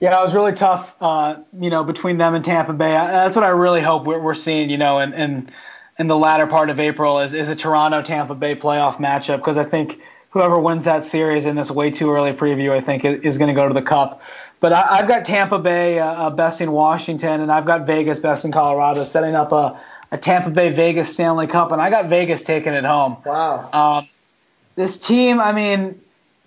Speaker 1: Yeah, it was really tough, uh, you know, between them and Tampa Bay. That's what I really hope we're, we're seeing, you know, in, in, in the latter part of April is, is a Toronto Tampa Bay playoff matchup because I think whoever wins that series in this way too early preview, I think, is going to go to the Cup. But I, have got Tampa Bay uh, best in Washington, and I've got Vegas best in Colorado, setting up a, a Tampa Bay Vegas Stanley Cup, and I got Vegas taking it home.
Speaker 3: Wow.
Speaker 1: Um, this team, I mean,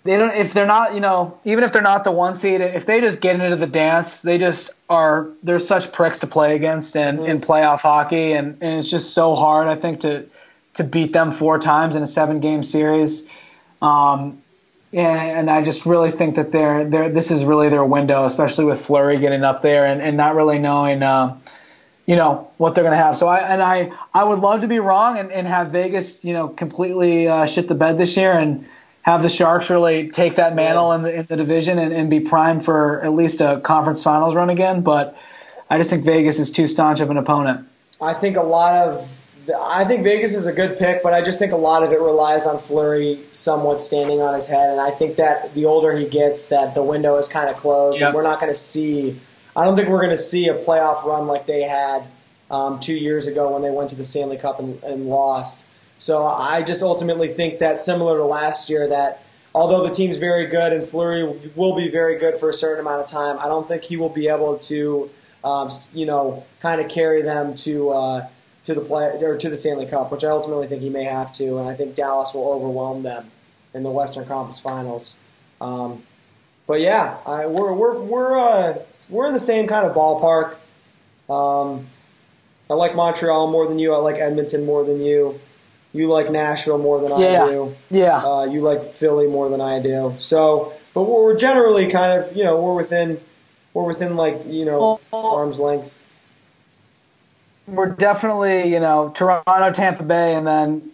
Speaker 1: they don't if they're not you know even if they're not the one seed if they just get into the dance they just are they're such pricks to play against and mm-hmm. in playoff hockey and, and it's just so hard i think to to beat them four times in a seven game series um, and, and I just really think that they're, they're this is really their window, especially with Fleury getting up there and, and not really knowing, uh, you know, what they're going to have. So I and I I would love to be wrong and, and have Vegas, you know, completely uh, shit the bed this year and have the Sharks really take that mantle in the, in the division and, and be primed for at least a conference finals run again. But I just think Vegas is too staunch of an opponent.
Speaker 3: I think a lot of I think Vegas is a good pick, but I just think a lot of it relies on Fleury somewhat standing on his head, and I think that the older he gets, that the window is kind of closed, yep. and we're not going to see. I don't think we're going to see a playoff run like they had um, two years ago when they went to the Stanley Cup and, and lost. So I just ultimately think that similar to last year, that although the team's very good and Fleury will be very good for a certain amount of time, I don't think he will be able to, um, you know, kind of carry them to uh, to the play or to the Stanley Cup, which I ultimately think he may have to, and I think Dallas will overwhelm them in the Western Conference Finals. Um, but yeah, I, we're we're we're uh, we're in the same kind of ballpark. Um, I like Montreal more than you. I like Edmonton more than you. You like Nashville more than
Speaker 1: yeah.
Speaker 3: I do.
Speaker 1: Yeah.
Speaker 3: Uh, you like Philly more than I do. So, but we're generally kind of, you know, we're within, we're within like, you know, arm's length.
Speaker 1: We're definitely, you know, Toronto, Tampa Bay, and then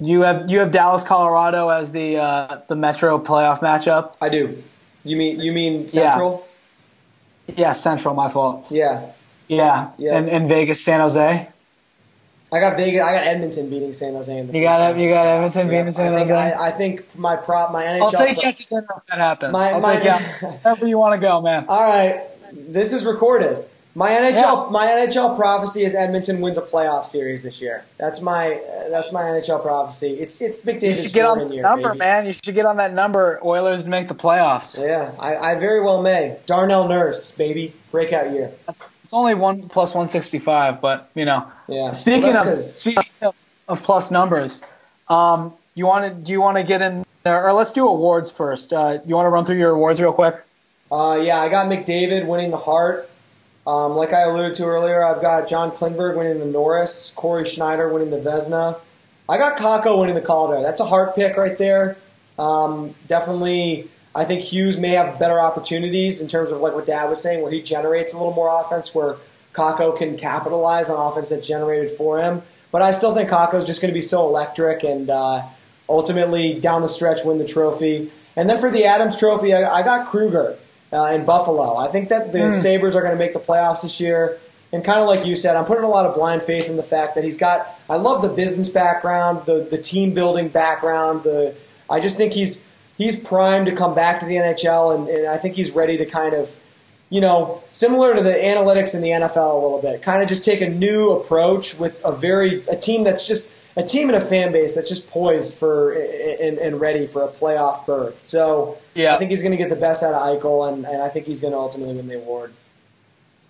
Speaker 1: you have you have Dallas, Colorado as the uh, the Metro playoff matchup.
Speaker 3: I do. You mean you mean Central?
Speaker 1: Yeah, yeah Central. My fault.
Speaker 3: Yeah.
Speaker 1: Yeah. Yeah. And, and Vegas, San Jose.
Speaker 3: I got Vegas. I got Edmonton beating San Jose.
Speaker 1: You got you got Edmonton beating San Jose.
Speaker 3: I, I, think my prop, my NHL.
Speaker 1: I'll take you to dinner if that happens. My, I'll my, take you wherever you want to go, man.
Speaker 3: All right, this is recorded. My NHL, yeah. my NHL prophecy is Edmonton wins a playoff series this year. That's my uh, that's my NHL prophecy. It's it's McDavid's
Speaker 1: you should get on that
Speaker 3: year,
Speaker 1: number,
Speaker 3: baby.
Speaker 1: man. You should get on that number. Oilers make the playoffs.
Speaker 3: Yeah, I, I very well may. Darnell Nurse, baby, breakout year.
Speaker 1: It's only one plus 165, but you know.
Speaker 3: Yeah.
Speaker 1: Speaking well, of speaking of, of, plus numbers, um, you want to do you want to get in there, or let's do awards first. Uh, you want to run through your awards real quick?
Speaker 3: Uh, yeah, I got McDavid winning the Hart. Um, like I alluded to earlier, I've got John Klingberg winning the Norris, Cory Schneider winning the Vezina. I got Kakko winning the Calder. That's a Hart pick right there. Um, definitely I think Hughes may have better opportunities in terms of like what Dad was saying, where he generates a little more offense, where Kakko can capitalize on offense that's generated for him. But I still think Kakko is just going to be so electric and uh, ultimately down the stretch win the trophy. And then for the Adams Trophy, I, I got Krueger uh, in Buffalo. I think that the mm. Sabres are going to make the playoffs this year. And kind of like you said, I'm putting a lot of blind faith in the fact that he's got. I love the business background, the the team building background. The I just think he's he's primed to come back to the NHL, and, and I think he's ready to kind of, you know, similar to the analytics in the NFL a little bit, kind of just take a new approach with a very a team that's just a team and a fan base that's just poised for and, and ready for a playoff berth. So yeah. I think he's going to get the best out of Eichel, and, and I think he's going to ultimately win the award.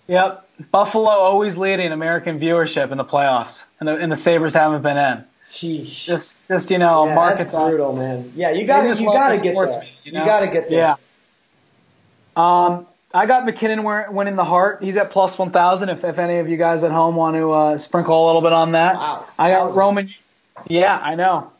Speaker 1: Yep, Buffalo always leading American viewership in the playoffs, and the, and the Sabres haven't been in.
Speaker 3: Sheesh.
Speaker 1: Just, just you know,
Speaker 3: yeah,
Speaker 1: market
Speaker 3: that's brutal, that. man. Yeah, you got to, you got to get there. you, know? you got to get there.
Speaker 1: Yeah. Um, I got MacKinnon winning the Hart. He's at plus one thousand. If, if any of you guys at home want to uh, sprinkle a little bit on that,
Speaker 3: wow.
Speaker 1: I got Roman. Yeah, I know.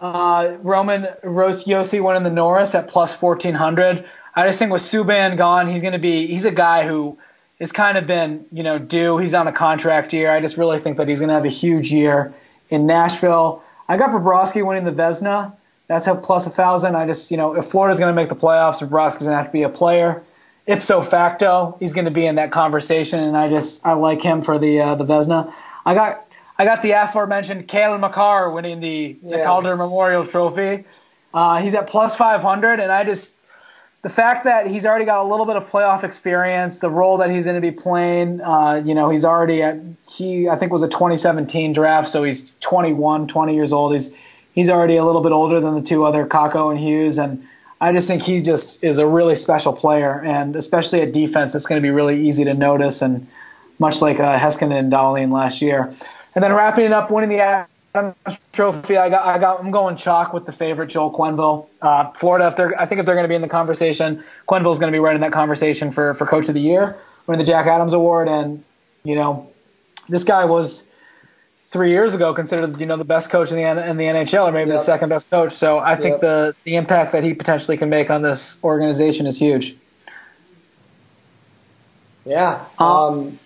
Speaker 1: Uh, Roman Rose Josi winning the Norris at plus fourteen hundred. I just think with Subban gone, he's going to be. He's a guy who has kind of been, you know, due. He's on a contract year. I just really think that he's going to have a huge year in Nashville. I got Bobrovsky winning the Vezina. That's a plus a thousand. I just, you know, if Florida's going to make the playoffs, Bobrovsky's going to have to be a player. Ipso facto, he's going to be in that conversation, and I just I like him for the uh, the Vezina. I got I got the aforementioned Cale Makar winning the, yeah. the Calder Memorial Trophy. Uh, he's at plus 500, and I just the fact that he's already got a little bit of playoff experience, the role that he's going to be playing, uh, you know, he's already at, he, I think was a 2017 draft, so he's 21, 20 years old. He's, he's already a little bit older than the two other Kakko and Hughes. And I just think he just is a really special player. And especially at defense, it's going to be really easy to notice. And much like uh, and Dahlin last year. And then wrapping it up, winning the Adams Trophy. I got, I got, I'm going chalk with the favorite Joel Quenneville. Uh, Florida, if they're, I think if they're going to be in the conversation, Quenneville's going to be right in that conversation for for Coach of the Year, winning the Jack Adams Award. And you know, this guy was three years ago considered you know the best coach in the in the NHL or maybe yep. the second best coach. So I think yep. the the impact that he potentially can make on this organization is huge.
Speaker 3: Yeah. Um, um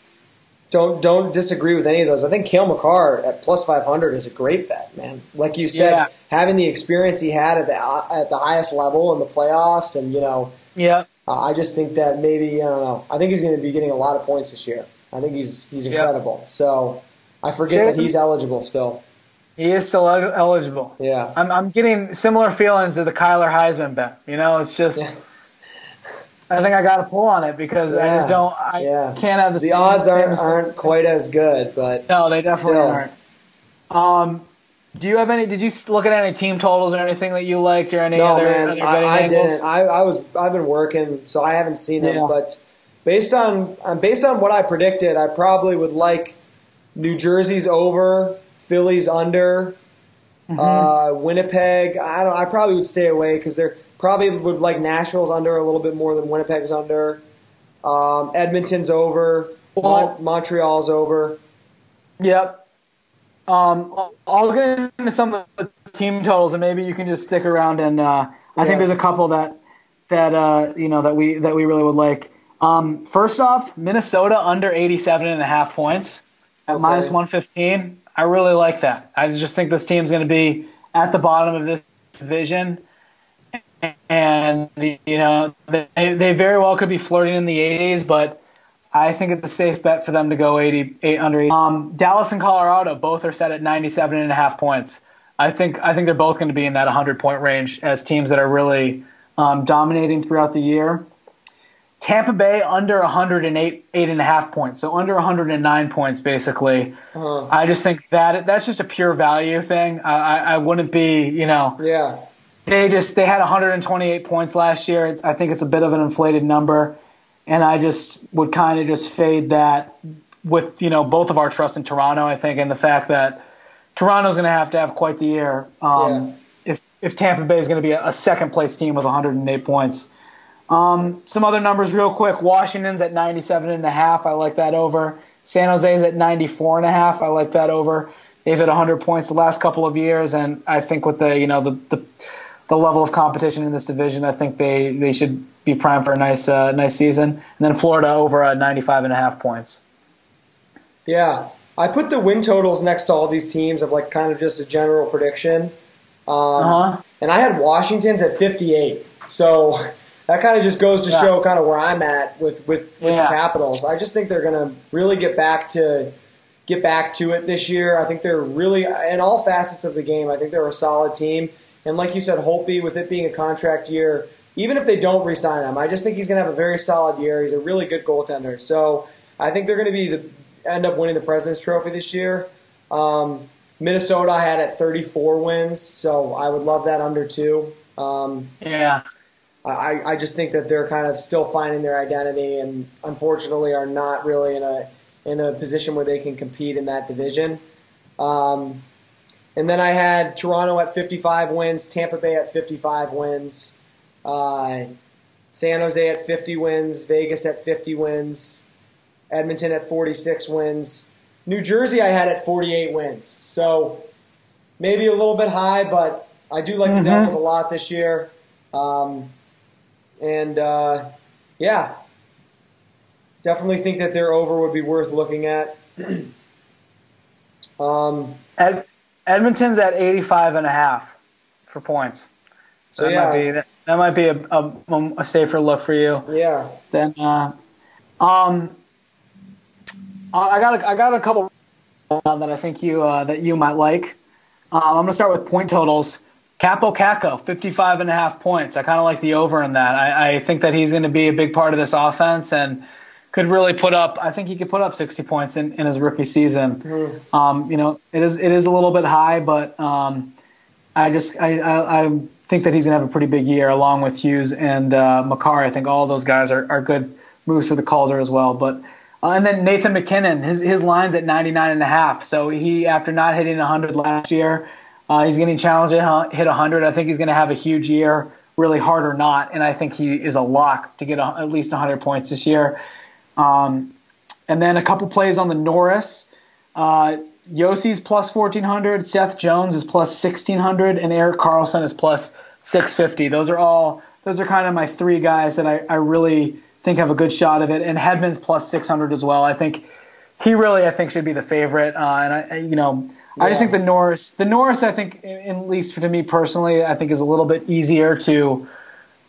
Speaker 3: don't don't disagree with any of those. I think Cale Makar at plus five hundred is a great bet, man. Like you said, yeah. having the experience he had at the at the highest level in the playoffs, and you know,
Speaker 1: yeah,
Speaker 3: uh, I just think that maybe I don't know. I think he's going to be getting a lot of points this year. I think he's he's incredible. Yep. So I forget that he's eligible still.
Speaker 1: He is still eligible.
Speaker 3: Yeah,
Speaker 1: I'm I'm getting similar feelings to the Kyler Heisman bet. You know, it's just. Yeah I think I got to pull on it because yeah, I just don't. I yeah. can't have the.
Speaker 3: The odds aren't aren't quite as good, but
Speaker 1: no, they definitely still. aren't. Um, do you have any? Did you look at any team totals or anything that you liked or any
Speaker 3: no,
Speaker 1: other?
Speaker 3: man, I, I didn't. I, I was I've been working, so I haven't seen them. Yeah. But based on um, based on what I predicted, I probably would like New Jersey's over, Philly's under, mm-hmm. uh, Winnipeg. I don't. I probably would stay away because they're Probably would like Nashville's under a little bit more than Winnipeg's under. Um, Edmonton's over. Mon- Montreal's over.
Speaker 1: Yep. Um, I'll get into some of the team totals, and maybe you can just stick around. And uh, I yeah. think there's a couple that that uh, you know that we that we really would like. Um, first off, Minnesota under 87 and a half points at okay. minus 115. I really like that. I just think this team's going to be at the bottom of this division and you know they, they very well could be flirting in the 80s, but I think it's a safe bet for them to go 80, 8 under 80. Um, Dallas and Colorado both are set at 97 and a half points. I think I think they're both going to be in that 100 point range as teams that are really um, dominating throughout the year. Tampa Bay under 108 eight and a half points, so under 109 points basically. Uh-huh. I just think that that's just a pure value thing. I, I, I wouldn't be, you know,
Speaker 3: yeah
Speaker 1: they just they had 128 points last year. It's, I think it's a bit of an inflated number, and I just would kind of just fade that with you know both of our trust in Toronto. I think and the fact that Toronto's going to have to have quite the year um, yeah. if if Tampa Bay is going to be a, a, second place team with 108 points. Um, some other numbers real quick. Washington's at 97 and a half. I like that over. San Jose's at 94 and a half. I like that over. They've hit 100 points the last couple of years, and I think with the you know the, the the level of competition in this division, I think they, they should be primed for a nice uh, nice season. And then Florida over at 95 and a half points.
Speaker 3: Yeah, I put the win totals next to all these teams of like kind of just a general prediction. Um, uh-huh. And I had Washington's at 58, so that kind of just goes to yeah. show kind of where I'm at with with, with yeah. the Capitals. I just think they're going to really get back to get back to it this year. I think they're really in all facets of the game. I think they're a solid team. And like you said, Holtby, with it being a contract year, even if they don't re-sign him, I just think he's going to have a very solid year. He's a really good goaltender. So I think they're going to be the, end up winning the President's Trophy this year. Um, Minnesota I had at 34 wins, so I would love that under two. Um,
Speaker 1: yeah.
Speaker 3: I, I just think that they're kind of still finding their identity and unfortunately are not really in a in a position where they can compete in that division. Um, and then I had Toronto at 55 wins, Tampa Bay at 55 wins, uh, San Jose at 50 wins, Vegas at 50 wins, Edmonton at 46 wins. New Jersey I had at 48 wins. So maybe a little bit high, but I do like mm-hmm. the Devils a lot this year. Um, and uh, yeah, definitely think that their over would be worth looking at. um,
Speaker 1: Ed- Edmonton's at 85 and a half for points. So that yeah. might be that might be a, a, a, safer look for you.
Speaker 3: Yeah.
Speaker 1: Then, uh, um, I got a, I got a couple that I think you uh, that you might like. Um, I'm gonna start with point totals. Kaapo Kakko, 55 and a half points. I kind of like the over in that. I, I think that he's going to be a big part of this offense and could really put up. I think he could put up 60 points in, in his rookie season. Mm-hmm. Um, you know, it is it is a little bit high, but um, I just I, I, I think that he's going to have a pretty big year along with Hughes and uh, Makar. I think all those guys are, are good moves for the Calder as well. But uh, and then Nathan MacKinnon, his his line's at 99 and a half. So he after not hitting 100 last year uh, he's getting challenged to hit 100. I think he's going to have a huge year, really hard or not, and I think he is a lock to get a, at least 100 points this year. Um, and then a couple plays on the Norris. Uh, Josi's plus 1400, Seth Jones is plus 1600, and Erik Karlsson is plus 650. Those are all those are kind of my three guys that I, I really think have a good shot of it. And Hedman's plus 600 as well. I think he really I think should be the favorite. Uh, and I you know I just think the Norris, the Norris, I think, at least for to me personally, I think is a little bit easier to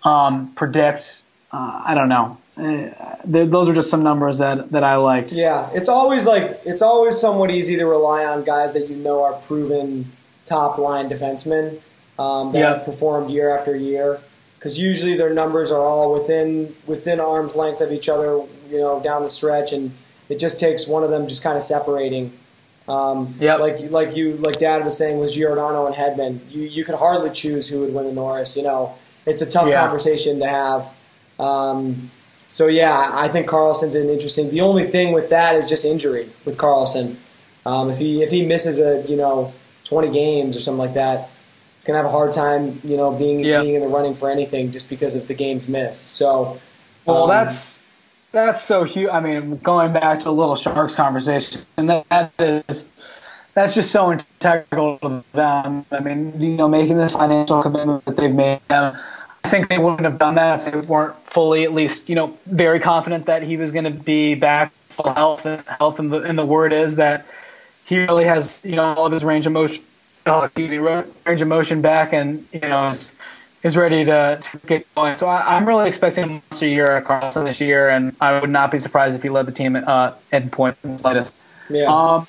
Speaker 1: um, predict. Uh, I don't know. Uh, those are just some numbers that, that I liked.
Speaker 3: Yeah, it's always like it's always somewhat easy to rely on guys that you know are proven top line defensemen um, that have performed year after year. Because usually their numbers are all within within arm's length of each other, you know, down the stretch, and it just takes one of them just kind of separating. Um, yeah, like like you like Dad was saying was Giordano and Hedman. You you could hardly choose who would win the Norris. You know, it's a tough yeah. conversation to have. Um, so yeah, I think Karlsson's an interesting. The only thing with that is just injury with Karlsson. Um, if he if he misses a you know twenty games or something like that, he's gonna have a hard time you know being yeah. being in the running for anything just because of the games missed. So,
Speaker 1: well, um, that's that's so huge. I mean, going back to a little Sharks conversation, and that is that's just so integral to them. I mean, you know, making this financial commitment that they've made. I think they wouldn't have done that if they weren't fully, at least, you know, very confident that he was going to be back full health. And health, and the, and the word is that he really has, you know, all of his range of motion, uh, range of motion back, and you know, is is ready to, to get going. So I, am really expecting a monster year at Karlsson this year, and I would not be surprised if he led the team uh, at points in the slightest. Yeah. Um,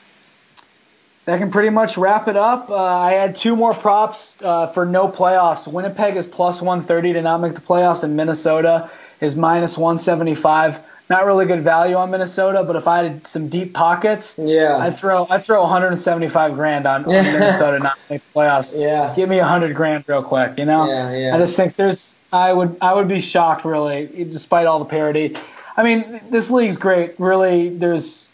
Speaker 1: that can pretty much wrap it up. Uh, I had two more props uh, for no playoffs. Winnipeg is plus 130 to not make the playoffs, and Minnesota is minus 175 not really good value on Minnesota, but if I had some deep pockets,
Speaker 3: yeah,
Speaker 1: I'd throw I'd throw 175 grand on, on Minnesota not to make the playoffs.
Speaker 3: Yeah,
Speaker 1: give me 100 grand real quick. You know,
Speaker 3: yeah, yeah.
Speaker 1: I just think there's I would I would be shocked really, despite all the parity. I mean, this league's great. Really, there's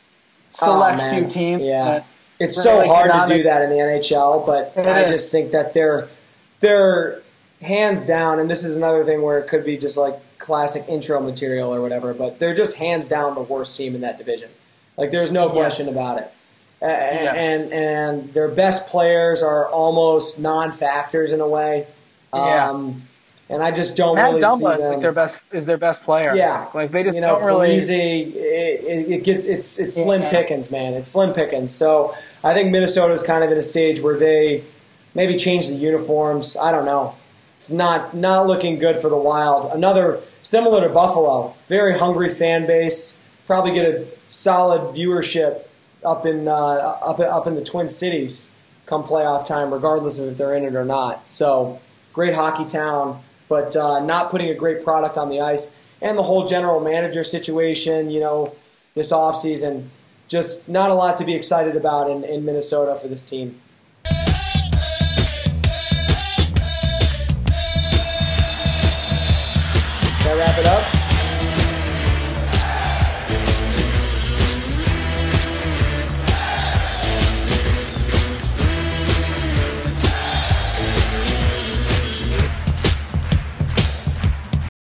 Speaker 1: select oh, few teams.
Speaker 3: Yeah, it's so hard to do that in the NHL, but I is. just think that they're they're hands down, and this is another thing where it could be just like classic intro material or whatever, but they're just hands down the worst team in that division. Like there's no question yes. about it. And, yes. and, and their best players are almost non-factors in a way.
Speaker 1: Yeah. Um,
Speaker 3: and I just don't
Speaker 1: Matt
Speaker 3: really
Speaker 1: Dumba
Speaker 3: see them.
Speaker 1: Like their best is their best player.
Speaker 3: Yeah,
Speaker 1: like they just
Speaker 3: you know,
Speaker 1: don't really.
Speaker 3: Easy. It, it, gets it's it's slim yeah. pickings, man. It's slim pickings. So I think Minnesota's kind of in a stage where they maybe change the uniforms. I don't know. It's not not looking good for the Wild. Another similar to Buffalo, very hungry fan base. Probably get a solid viewership up in uh, up up in the Twin Cities come playoff time, regardless of if they're in it or not. So great hockey town, but uh, not putting a great product on the ice, and the whole general manager situation. You know, this offseason, just not a lot to be excited about in, in Minnesota for this team. Wrap it up?